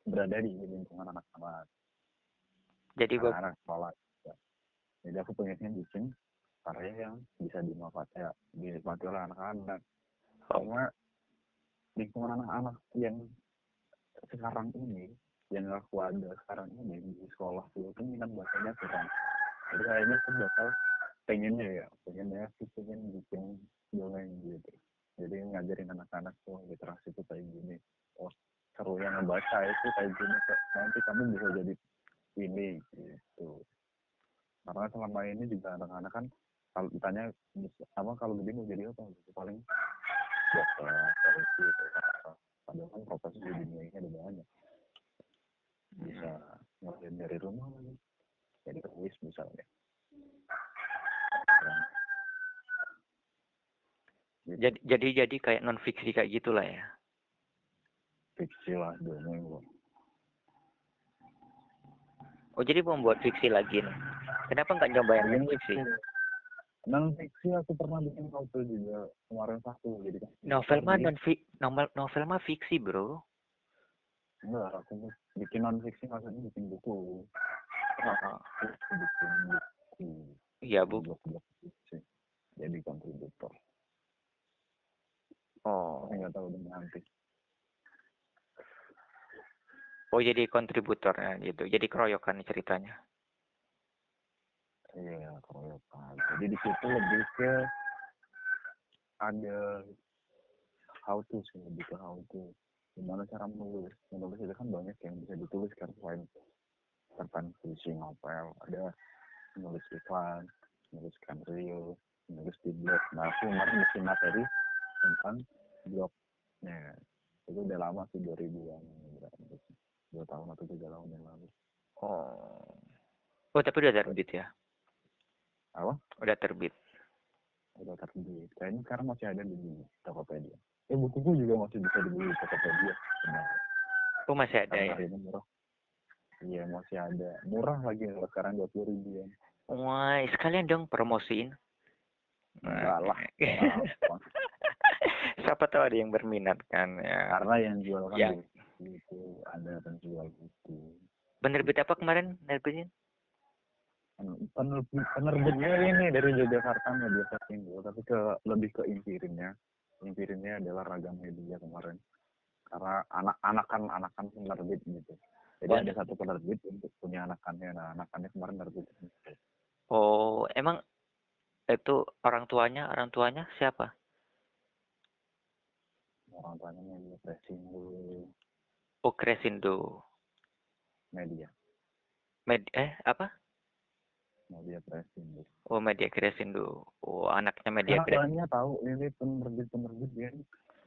berada di lingkungan anak-anak jadi buat anak sekolah ya. jadi aku pengennya bikin karya yang bisa dimanfaatkan ya, dinikmati oleh anak-anak. Karena lingkungan anak-anak yang sekarang ini yang aku ada sekarang ini di sekolah itu minat bacanya kurang. Jadi kayaknya aku bakal pengennya ya pengennya sih pengen bikin dongeng gitu. Jadi ngajarin anak-anak tuh literasi itu kayak gini. Oh seru yang ngebaca itu kayak gini nanti kamu bisa jadi ini gitu. Karena selama ini juga anak-anak kan kalau ditanya apa kalau gede mau jadi apa? Gitu. Paling dokter polisi itu padahal kan profesi di dunia ini ada banyak. Bisa ngelakuin dari rumah lagi jadi penulis misalnya Dan, gitu. Jadi jadi jadi kayak non fiksi kayak gitulah ya? Fiksi lah dongeng oh jadi mau buat fiksi lagi nih. Kenapa nggak nyoba yang non fiksi non fiksi aku pernah bikin novel juga kemarin satu jadi kan. Novel mah non fi novel novel mah fiksi bro. Enggak aku bikin non fiksi maksudnya bikin buku. Aku bikin buku. Iya bu. Jadi kontributor oh. Nggak tahu dengan nanti. Oh jadi kontributor ya, gitu. Jadi keroyokan ceritanya. Iya keroyokan. Jadi di situ lebih ke ada how to sih lebih ke how to. Gimana cara menulis? Menulis itu kan banyak yang bisa ditulis kan selain tentang puisi novel. Ada menulis iklan menulis real menulis di blog. Nah aku kemarin materi tentang blognya itu udah lama sih 2000-an dua tahun atau tiga tahun yang lalu. Oh. Oh tapi udah terbit ya? Apa? Udah terbit. Udah terbit. Kayaknya sekarang masih ada di Tokopedia. Eh bukuku juga masih bisa dibeli di Tokopedia sebenarnya. Oh masih ada karena ya? murah. Iya masih ada. Murah lagi kalau sekarang dua puluh ribuan. Wah sekalian dong promosiin. Enggak lah. Siapa tahu ada yang berminat kan ya. Karena yang jual kan Ya. buku ada penjual buku. Penerbit apa kemarin nerbitin penerbit penerbitnya ini dari Yogyakarta Media Persindo tapi ke lebih ke impirinnya. Impirinnya adalah ragam media kemarin. Karena anak-anak kan anak-anak penerbit gitu. Jadi Oh, ada satu penerbit untuk punya anakannya nah anakannya kemarin nerbit oh emang itu orang tuanya orang tuanya siapa orang tuanya media Persindo oh Kresindo media. Med eh apa? Media Persindo oh media Kresindo oh anaknya media karena Kresindo banyak tahu ini penerbit-penerbit yang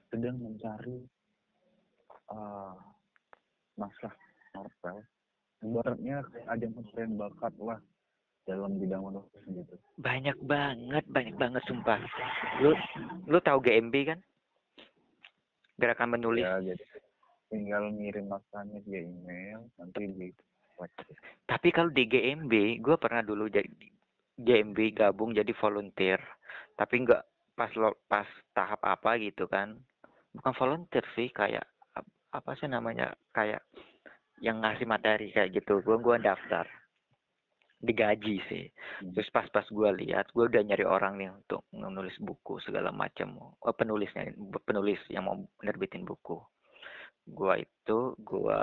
sedang mencari uh, naskah novel ibaratnya ajang pencarian bakat lah dalam bidang menulis gitu. Banyak banget banyak banget sumpah. Lu lu tahu GMB kan gerakan menulis ya jadi tinggal ngirim naskahnya via email nanti di tapi kalau di GMB gue pernah dulu jadi GMB gabung jadi volunteer. Tapi nggak pas lo pas tahap apa gitu kan. Bukan volunteer sih kayak ap- apa sih namanya kayak yang ngasih materi kayak gitu. Gue gua daftar digaji sih. Hmm. terus pas pas gue lihat gue udah nyari orang nih untuk menulis buku segala macam. Oh, penulisnya penulis yang mau menerbitin buku. Gue itu gue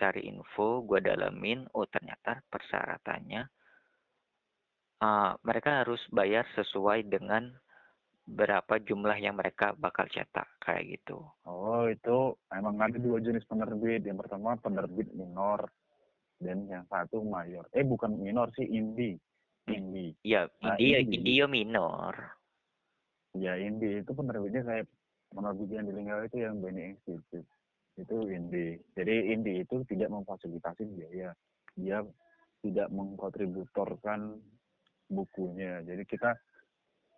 cari info gue dalamin oh ternyata persyaratannya ah, mereka harus bayar sesuai dengan berapa jumlah yang mereka bakal cetak kayak gitu. Oh itu emang ada dua jenis penerbit. Yang pertama penerbit minor dan yang satu mayor. Eh bukan minor sih indie indie ya Nah, ini- India minor. Ya indie itu penerbitnya kayak penerbit yang di Lingga itu yang Beni Institute. Itu indie jadi indie itu tidak memfasilitasi biaya. Dia tidak mengkontributorkan bukunya. Jadi kita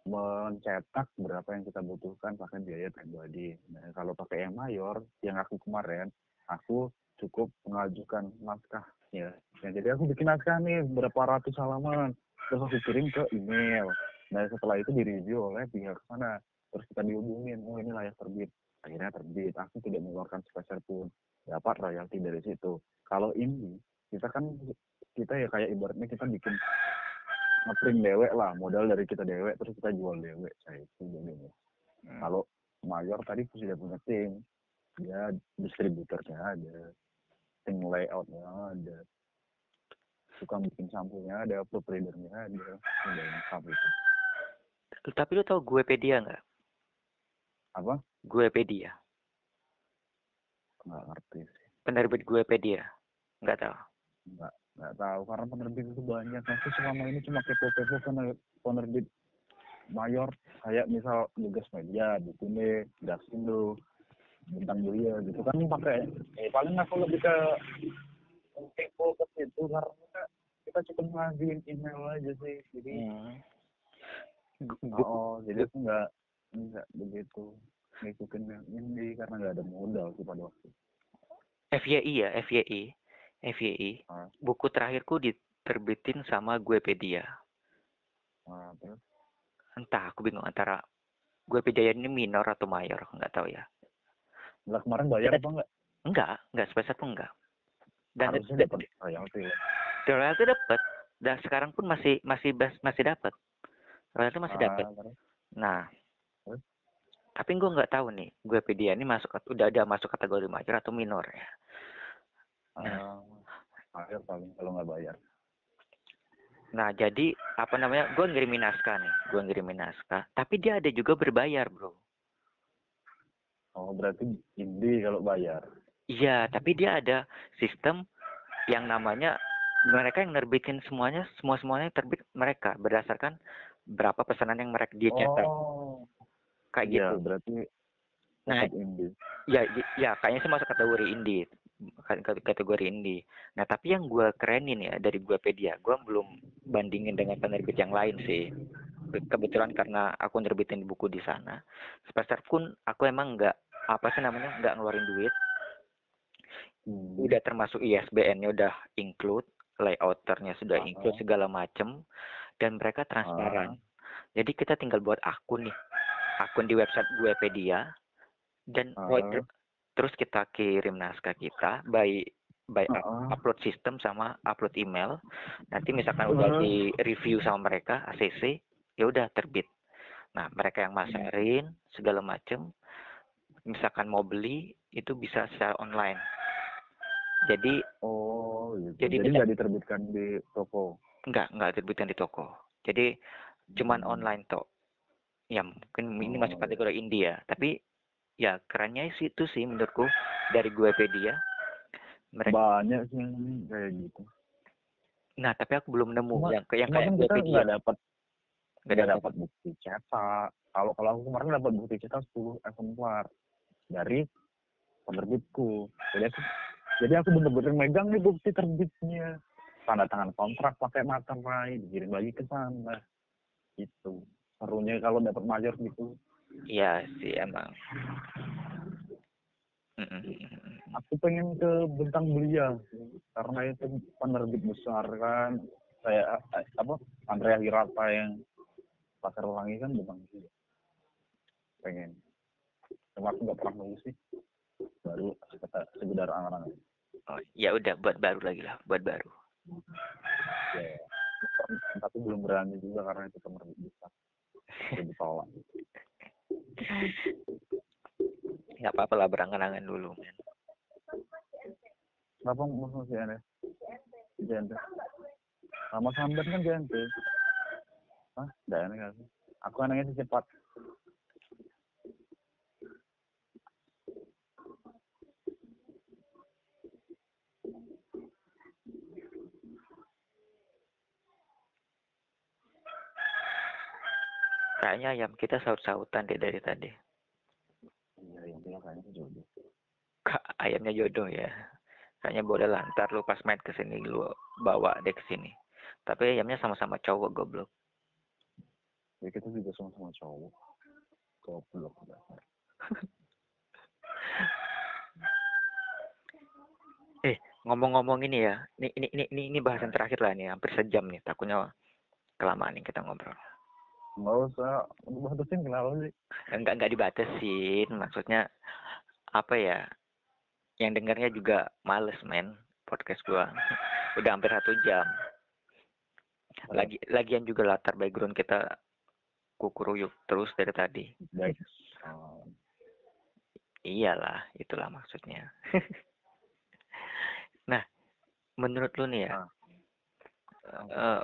mencetak berapa yang kita butuhkan pakai biaya pribadi. Nah, kalau pakai yang mayor, yang aku kemarin, aku cukup mengajukan naskah ya. ya jadi aku bikin naskah nih berapa ratus halaman, terus aku kirim ke email. Nah setelah itu direview oleh pihak sana, terus kita dihubungin, oh ini layak terbit. Akhirnya terbit, aku tidak mengeluarkan sepeser pun, dapat royalti dari situ. Kalau ini, kita kan kita ya kayak ibaratnya kita bikin ngeprint dewek lah modal dari kita dewek terus kita jual dewek saya itu jadi hmm. kalau mayor tadi sudah punya tim ya distributornya ada tim layoutnya ada. Suka bikin sampulnya ada providernya ada. Ada yang itu. Tapi lu tau gue pedia nggak? Apa? Gue pedia nggak ngerti sih. Penerbit gue pedia nggak tahu nggak nggak tahu karena penerbit itu banyak. Aku selama ini cuma kepo-kepo penerbit mayor. Kayak misal Lugas Media, Bukune, Daksindo, Bintang Mulia gitu kan pakai eh paling aku lebih ke kepo ke situ karena kita cukup ngajuin email aja sih jadi hmm. oh jadi aku nggak nggak begitu ngikutin yang ini karena nggak ada modal sih pada waktu FYI ya FYI FYI, ah. buku terakhirku diterbitin sama Guepedia. Ah, Entah, aku bingung antara Guepedia ini minor atau mayor, nggak tahu ya. Lah kemarin bayar apa enggak? Enggak, enggak sebesar pun enggak. Dan Harusnya dapat royalti ya. Royalti dapat. Dan sekarang pun masih masih masih dapat. Royalti masih ah, dapat. Nah, tapi gue nggak tahu nih, Guepedia ini masuk udah ada masuk kategori mayor atau minor ya. Nah, bayar paling kalau nggak bayar. Nah, jadi apa namanya? Gue ngirimin naskah nih, gue ngirimin naskah. Tapi dia ada juga berbayar, bro. Oh, berarti indie kalau bayar. Iya, tapi dia ada sistem yang namanya mereka yang nerbitin semuanya, semua semuanya terbit mereka berdasarkan berapa pesanan yang mereka dia cetak. Oh. Kayak ya, gitu. berarti nah, indie. Ya, ya kayaknya sih masuk kategori indie kategori indie. Nah tapi yang gue kerenin ya dari gue pedia, gue belum bandingin dengan penerbit yang lain sih. Kebetulan karena aku nerbitin buku di sana, sebesar pun aku emang nggak apa sih namanya nggak ngeluarin duit. Hmm. Udah termasuk ISBN-nya udah include, layouternya sudah uh -huh. include segala macem, dan mereka transparan. Uh -huh. Jadi kita tinggal buat akun nih, akun di website gue pedia, dan uh -huh terus kita kirim naskah kita by by uh -uh. upload sistem sama upload email nanti misalkan uh -uh. udah di review sama mereka ACC ya udah terbit. Nah mereka yang masarin segala macem misalkan mau beli itu bisa secara online. Jadi oh gitu. jadi nggak diterbitkan di toko? Nggak nggak diterbitkan di toko. Jadi cuman hmm. online toh ya mungkin ini masuk oh, kategori India. Tapi ya kerennya sih itu sih menurutku dari gue pedia mereka banyak sih kayak gitu. Nah tapi aku belum nemu cuma, yang yang kayak kan nggak dapat nggak dapat bukti cetak. Kalau kalau aku kemarin dapat bukti cetak 10 eksemplar dari penerbitku. Jadi aku jadi aku bener-bener megang nih bukti terbitnya. Tanda tangan kontrak pakai materai dikirim lagi ke sana. Itu serunya kalau dapat mayor gitu. Iya sih emang. Aku pengen ke Bentang Belia karena itu penerbit besar kan. Kayak eh, apa Andrea Hirata yang Pasar Pelangi kan Bentang Belia. Pengen. Cuma aku nggak pernah nulis sih. Baru sekedar angan-angan. Oh, ya udah buat baru lagi lah, buat baru. Ya, tapi belum berani juga karena itu penerbit besar. Jadi tolak nggak apa-apa lah berangan-angan dulu men Kenapa mau si aneh? Jente. Sama sambat kan jente. Hah? Aneh kan? Aku anaknya sih cepat. Kayaknya ayam kita saut-sautan deh dari tadi. Iya, kayaknya jodoh. ayamnya jodoh ya kayaknya boleh lah ntar lu pas main ke sini lu bawa deh ke sini tapi ayamnya sama-sama cowok goblok ya kita juga sama-sama cowok goblok dasar ngomong-ngomong ini ya ini ini ini ini, ini bahasan terakhir lah nih hampir sejam nih takutnya kelamaan nih kita ngobrol. Nggak usah batasin kenapa sih? Enggak enggak dibatasin maksudnya apa ya yang dengarnya juga males men podcast gua. Udah hampir satu jam. Lagi lagian juga latar background kita kukuruyuk terus dari tadi. Baik. Oh, iyalah itulah maksudnya. Nah menurut lu nih ya Ah. eh,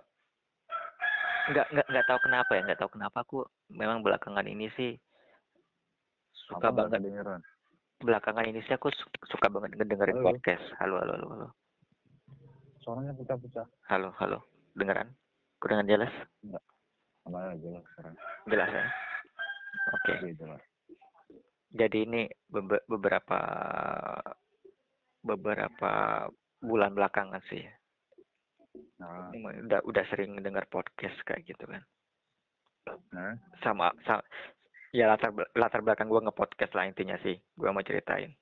nggak nggak nggak tahu kenapa ya nggak tahu kenapa aku memang belakangan ini sih suka apa banget kedengeran? belakangan ini sih aku su- suka banget ngedengerin Halo. podcast. Halo halo halo halo. Suaranya pecah-pecah halo halo. Dengeran? Dengan jelas? Sama aja lah sekarang. Jelas ya? Oke. Oke, jelas jadi ini bebe- beberapa beberapa bulan belakangan sih. Nah, udah udah sering dengar podcast kayak gitu kan. Nah. Sama, sa- ya latar latar belakang gua nge-podcast lah intinya sih gua mau ceritain.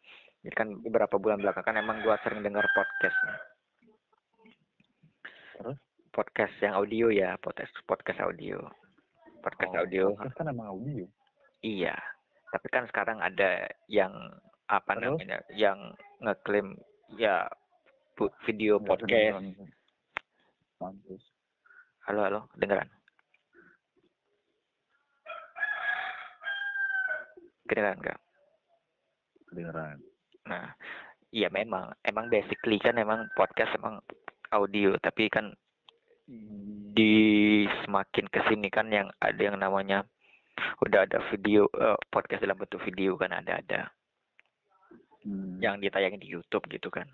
Jadi kan beberapa bulan belakangan emang gua sering dengar podcast. Terus? Podcast yang audio ya podcast podcast audio. Podcast Oh, audio. podcast kan emang audio. Iya tapi kan sekarang ada yang apa Terus? namanya yang ngeklaim ya video Nggak podcast. Mampus. halo halo dengeran kedengeran nggak? Kedengeran. Nah, iya memang, emang basically kan emang podcast emang audio, tapi kan di semakin ke sini kan yang ada yang namanya udah ada video eh, podcast dalam bentuk video kan ada ada Hmm. yang ditayangin di YouTube gitu kan.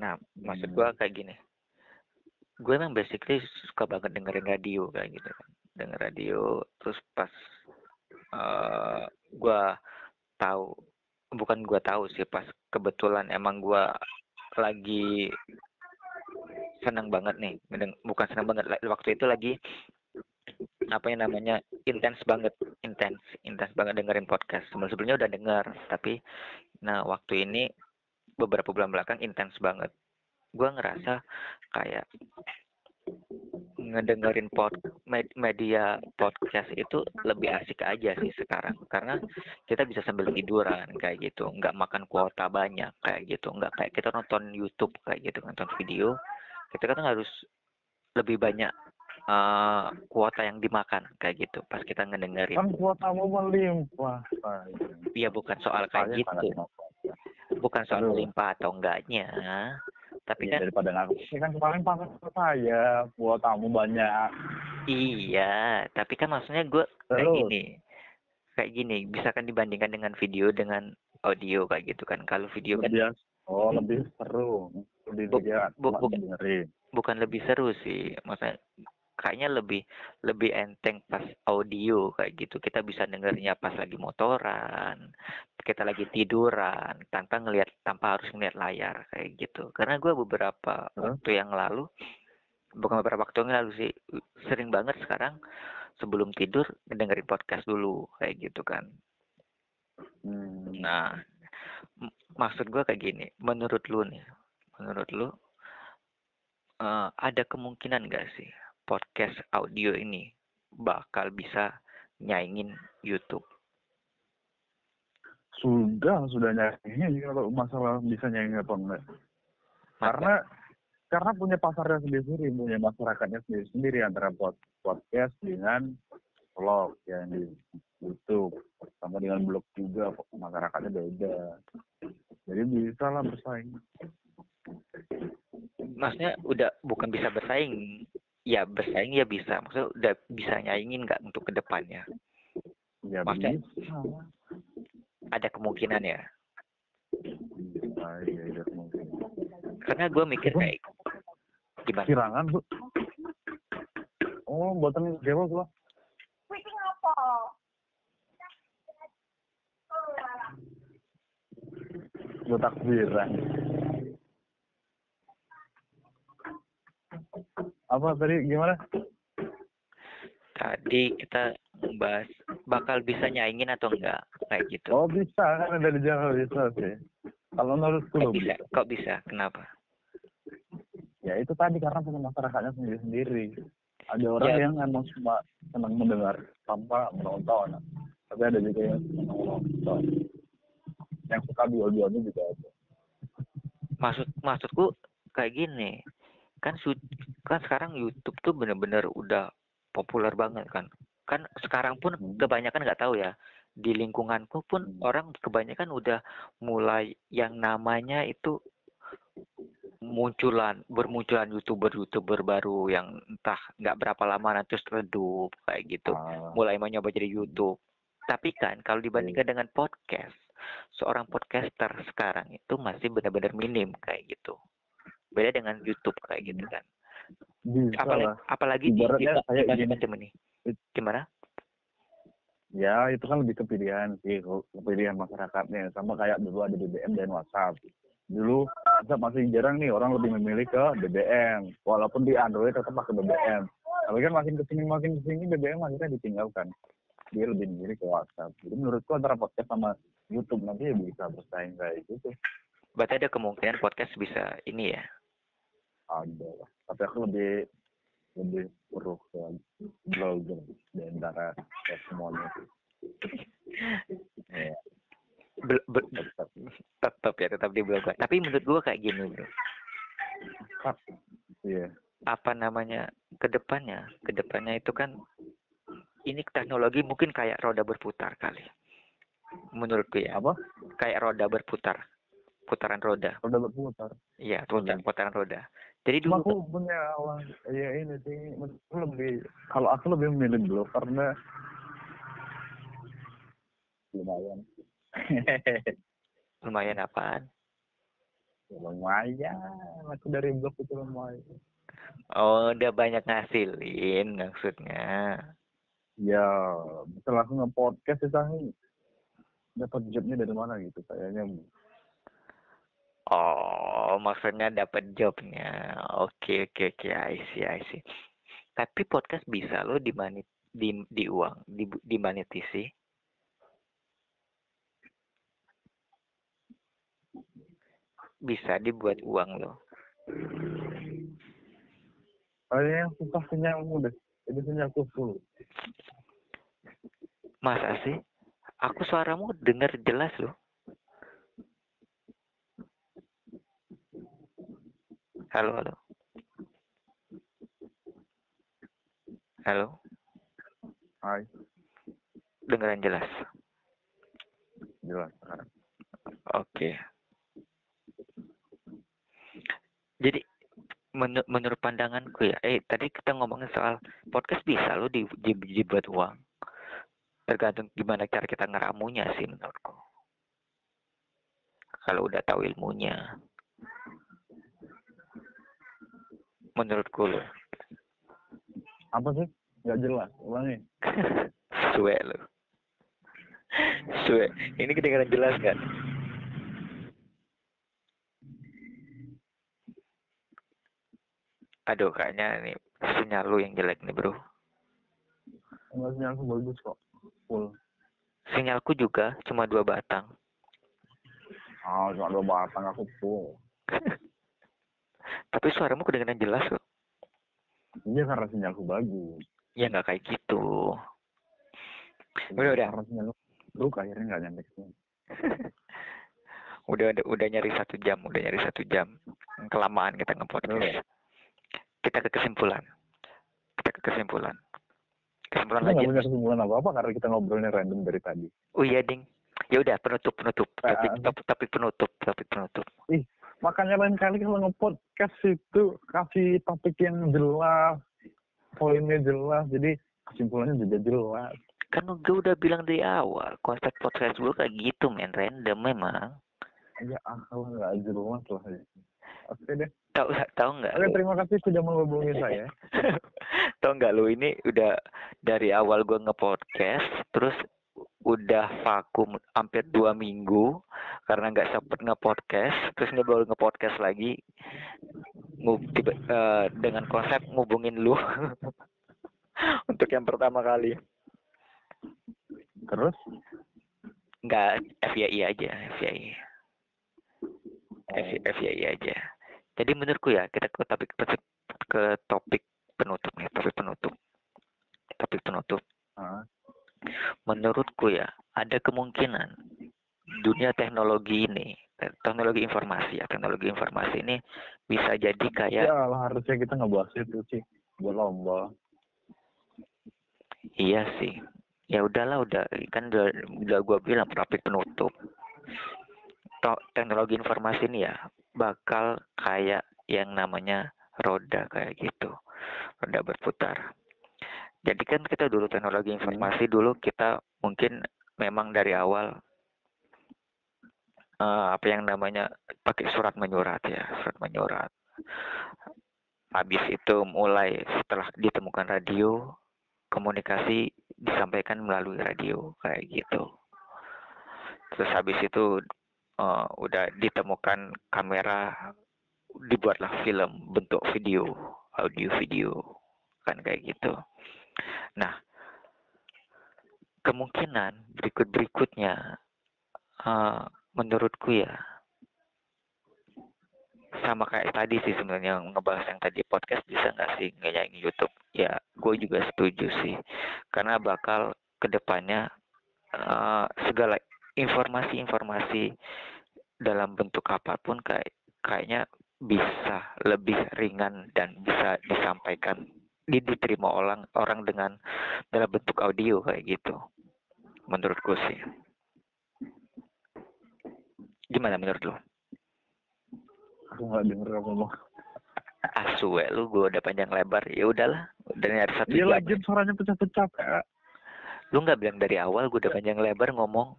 Nah, maksud Hmm. gua kayak gini, gue emang basically suka banget dengerin radio kayak gitu kan, denger radio, terus pas eh gua tahu bukan gua tahu sih pas kebetulan emang gua lagi senang banget nih bukan senang banget waktu itu lagi apa yang namanya intens banget intens intens banget dengerin podcast. Sebelum sebelumnya udah denger tapi nah waktu ini beberapa bulan belakang intens banget. Gua ngerasa kayak ngedengerin pod med- media podcast itu lebih asik aja sih sekarang. Karena kita bisa sambil tiduran kayak gitu. Nggak makan kuota banyak kayak gitu. Nggak kayak kita nonton YouTube kayak gitu nonton video kita kan harus lebih banyak eh, kuota yang dimakan kayak gitu pas kita ngedengerin. Kan kuotamu melimpah ya bukan soal kayak gitu. bukan soal Aduh. melimpah atau enggaknya tapi Ya, kan daripada nggak ini kan kemarin ke saya kuotamu banyak. Iya tapi kan maksudnya gue kayak gini kayak gini bisa kan dibandingkan dengan video dengan audio kayak gitu kan kalau video kan oh lebih seru lebih Bu- bu- bu- bukan lebih seru sih maksudnya kayaknya lebih lebih enteng pas audio kayak gitu kita bisa dengernya pas lagi motoran kita lagi tiduran tanpa ngelihat tanpa harus ngeliat layar kayak gitu karena gue beberapa Hah? waktu yang lalu bukan beberapa waktu yang lalu sih sering banget sekarang sebelum tidur dengerin podcast dulu kayak gitu kan hmm. Nah, maksud gue kayak gini, menurut lu nih, menurut lu eh, ada kemungkinan gak sih podcast audio ini bakal bisa nyaingin YouTube? sudah sudah nyanyi kalau masalah bisa nyanyi apa enggak? Karena karena punya pasarnya sendiri punya masyarakatnya sendiri sendiri antara pod, podcast dengan vlog yang di YouTube. Sama dengan blog juga masyarakatnya beda. Jadi bisa lah bersaing maksudnya udah bukan bisa bersaing, ya bersaing ya bisa, maksudnya udah bisa nyaingin nggak untuk ke depannya? ya Maksudnya- bisa. Ada kemungkinan ya? bisa ya, ya mungkin. Karena gue mikir kayak gimana? sirangan bu. Oh buatan dewa gua gue takbiran apa tadi gimana Tadi kita membahas bakal bisa nyaingin atau enggak kayak gitu. oh bisa kan dari jauh bisa sih kalau menurutku Kok loh bisa? Kok bisa? Kenapa? ya itu tadi karena punya masyarakatnya sendiri sendiri ada orang Ya. yang emang cuma senang mendengar tanpa menonton tapi ada juga yang senang menonton yang suka dual-dualnya juga ada Maksud maksudku kayak gini. Kan kan sekarang YouTube tuh bener-bener udah populer banget kan. Kan sekarang pun Hmm. kebanyakan nggak tahu ya. Di lingkunganku pun Hmm. orang kebanyakan udah mulai yang namanya itu munculan bermunculan youtuber-youtuber baru yang entah nggak berapa lama nanti terus redup kayak gitu Ah, mulai mencoba jadi YouTube. Tapi kan kalau dibandingkan dengan podcast, seorang podcaster sekarang itu masih benar-benar minim kayak gitu. Beda dengan YouTube kayak gitu kan. bisa Apalagi lah apalagi di, di, Ibaratnya di masa gini. pandemi ini. Gimana? ya itu kan lebih ke pilihan sih ke pilihan masyarakatnya sama kayak dulu ada BBM dan WhatsApp dulu WhatsApp masih jarang nih orang lebih memilih ke BBM walaupun di Android tetap pakai BBM tapi kan makin ke sini makin ke sini BBM akhirnya ditinggalkan dia lebih memilih ke WhatsApp jadi menurutku antara podcast sama YouTube nanti ya bisa bersaing kayak gitu Berarti ada kemungkinan podcast bisa ini ya. ada lah tapi aku lebih lebih perlu ke blogger di antara ya, semuanya sih ya, Bel- be- tetap tetap ya tetap di blog. Tapi menurut gua kayak gini bro. iya Apa namanya ke depannya? Ke depannya itu kan ini teknologi mungkin kayak roda berputar kali. Menurutku ya. apa kayak roda berputar putaran roda. Udah berputar. Iya putar putaran roda. Jadi dulu aku punya awal ya ini sih lebih kalau aku lebih memilih blog karena lumayan. Lumayan apaan? Ya, lumayan. Aku dari blog itu lumayan. Oh udah banyak ngasilin maksudnya. Ya setelah aku nge-podcast itu dapat jobnya dari mana gitu? Kayaknya oh maksudnya dapat jobnya. Oke oke oke. I see I see. Tapi podcast bisa loh dimani di di uang di dimonetisi bisa dibuat uang loh kayaknya yang susah sinyalmu deh itu sinyalku full masa sih? Aku suaramu dengar jelas loh halo halo. Halo. Hai. Dengeran jelas. Jelas oke. Jadi menu- menurut pandanganku ya eh tadi kita ngomongin soal podcast bisa loh di, di, dibuat uang. Tergantung gimana cara kita ngeramunya sih menurutku. Kalau udah tahu ilmunya menurutku loh apa sih? Nggak jelas ulangi. Suwe loh suwe. Ini kedengaran jelas kan aduh kayaknya ini sinyal lu yang jelek nih bro. Enggak sinyalku bagus kok. Full. Sinyalku juga cuma dua batang. Ah cuma dua batang aku full tapi suaramu kedengaran jelas kok. Iya karena sinyalku bagus. Ya nggak kayak gitu. Udah, udah. karena sinyalku buruk akhirnya nggak nyampe ke sini. Udah udah, udah nyari satu jam udah nyari satu jam. Kelamaan kita ngepodcast. Kita ke kesimpulan. Kita ke kesimpulan. Kesimpulan kita lagi. punya kesimpulan apa apa karena kita ngobrolnya random dari tadi. Oh iya ding. Ya udah penutup penutup. Topik topik, topik penutup topik penutup makanya lain kali kalau nge-podcast itu kasih topik yang jelas poinnya jelas jadi kesimpulannya juga jelas kan gue udah bilang dari awal konsep podcast gue kayak gitu men random memang ya akal nggak jelas lah ya. oke deh tahu tahu nggak oke lu? terima kasih sudah menghubungi saya tahu nggak lu ini udah dari awal gue ngepodcast terus udah vakum hampir dua minggu karena nggak sempet nge-podcast terus ini baru nge-podcast lagi ngub tiba, uh, dengan konsep ngubungin lu untuk yang pertama kali. Terus? Nggak FYI aja FYI. FYI aja. Jadi menurutku ya kita ke topik ke topik penutup nih topik penutup. Topik penutup. Ah, menurutku ya ada kemungkinan dunia teknologi ini teknologi informasi ya teknologi informasi ini bisa jadi kayak ya lah harusnya kita ngebahas itu sih buat lomba. Iya sih. Ya udahlah udah kan udah, udah gue bilang topik penutup. Teknologi informasi ini ya bakal kayak yang namanya roda kayak gitu roda berputar jadi kan kita dulu teknologi informasi dulu kita mungkin memang dari awal eh, apa yang namanya pakai surat menyurat ya surat menyurat. Habis itu mulai setelah ditemukan radio komunikasi disampaikan melalui radio kayak gitu. Terus habis itu eh, udah ditemukan kamera dibuatlah film bentuk video audio video kan kayak gitu nah kemungkinan berikut berikutnya eh, menurutku ya sama kayak tadi sih sebenarnya ngebahas yang tadi podcast bisa nggak sih ngeyain YouTube? Ya gue juga setuju sih karena bakal ke depannya eh, segala informasi-informasi dalam bentuk apa pun kayak kayaknya bisa lebih ringan dan bisa disampaikan. di- diterima orang orang dengan dalam bentuk audio kayak gitu menurutku sih. Gimana menurut lo aku nggak denger kamu ngomong asu ya lu gue udah panjang lebar. Ya udahlah udah nyari satu dia jam suaranya pecah-pecah lu nggak bilang dari awal gue udah panjang lebar ngomong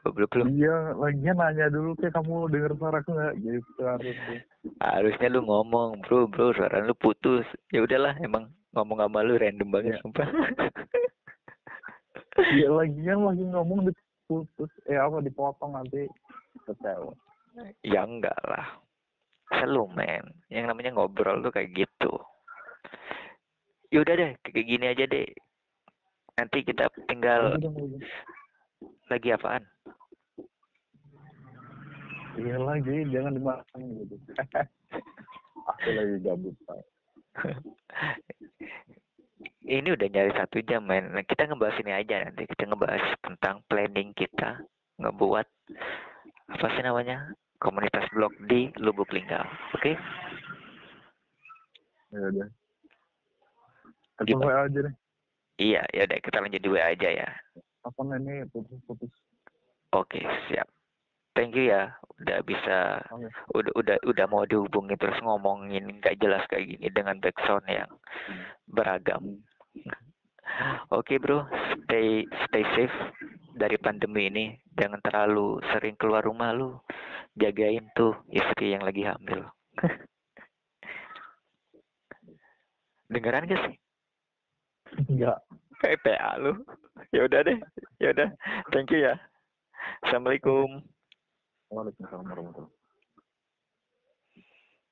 belum belum Iya, lagian nanya dulu kayak kamu denger suaraku nggak? Gitu harusnya. harusnya lu ngomong bro bro suara lu putus. Ya udahlah emang ngomong sama lu random banget Iya. sumpah. Iya, lagian lagi ngomong diputus, eh apa dipotong nanti. Kecewa. ya enggak lah. Selalu men. Yang namanya ngobrol tuh kayak gitu. Yaudah deh kayak gini aja deh. Nanti kita tinggal. Lagi apaan Iya lagi, jangan dimakan gitu. Aku lagi gabut pak. ini udah nyari satu jam men Nah, kita ngebahas ini aja nanti kita ngebahas tentang planning kita ngebuat apa sih namanya komunitas blog di Lubuk Linggau oke Ya udah. Ketemu aja deh. iya ya udah kita lanjut di WA aja ya Apa ini putus-putus? oke siap. Thank you ya udah bisa Oke. udah udah udah mau dihubungi terus ngomongin nggak jelas kayak gini dengan background yang beragam. Oke bro. Stay stay safe dari pandemi ini. Jangan terlalu sering keluar rumah lu jagain tuh istri yang lagi hamil. Dengeran gak sih? Enggak. PPA lu. Ya udah deh ya udah. Thank you ya. Assalamualaikum. Waalaikumsalam warahmatullahi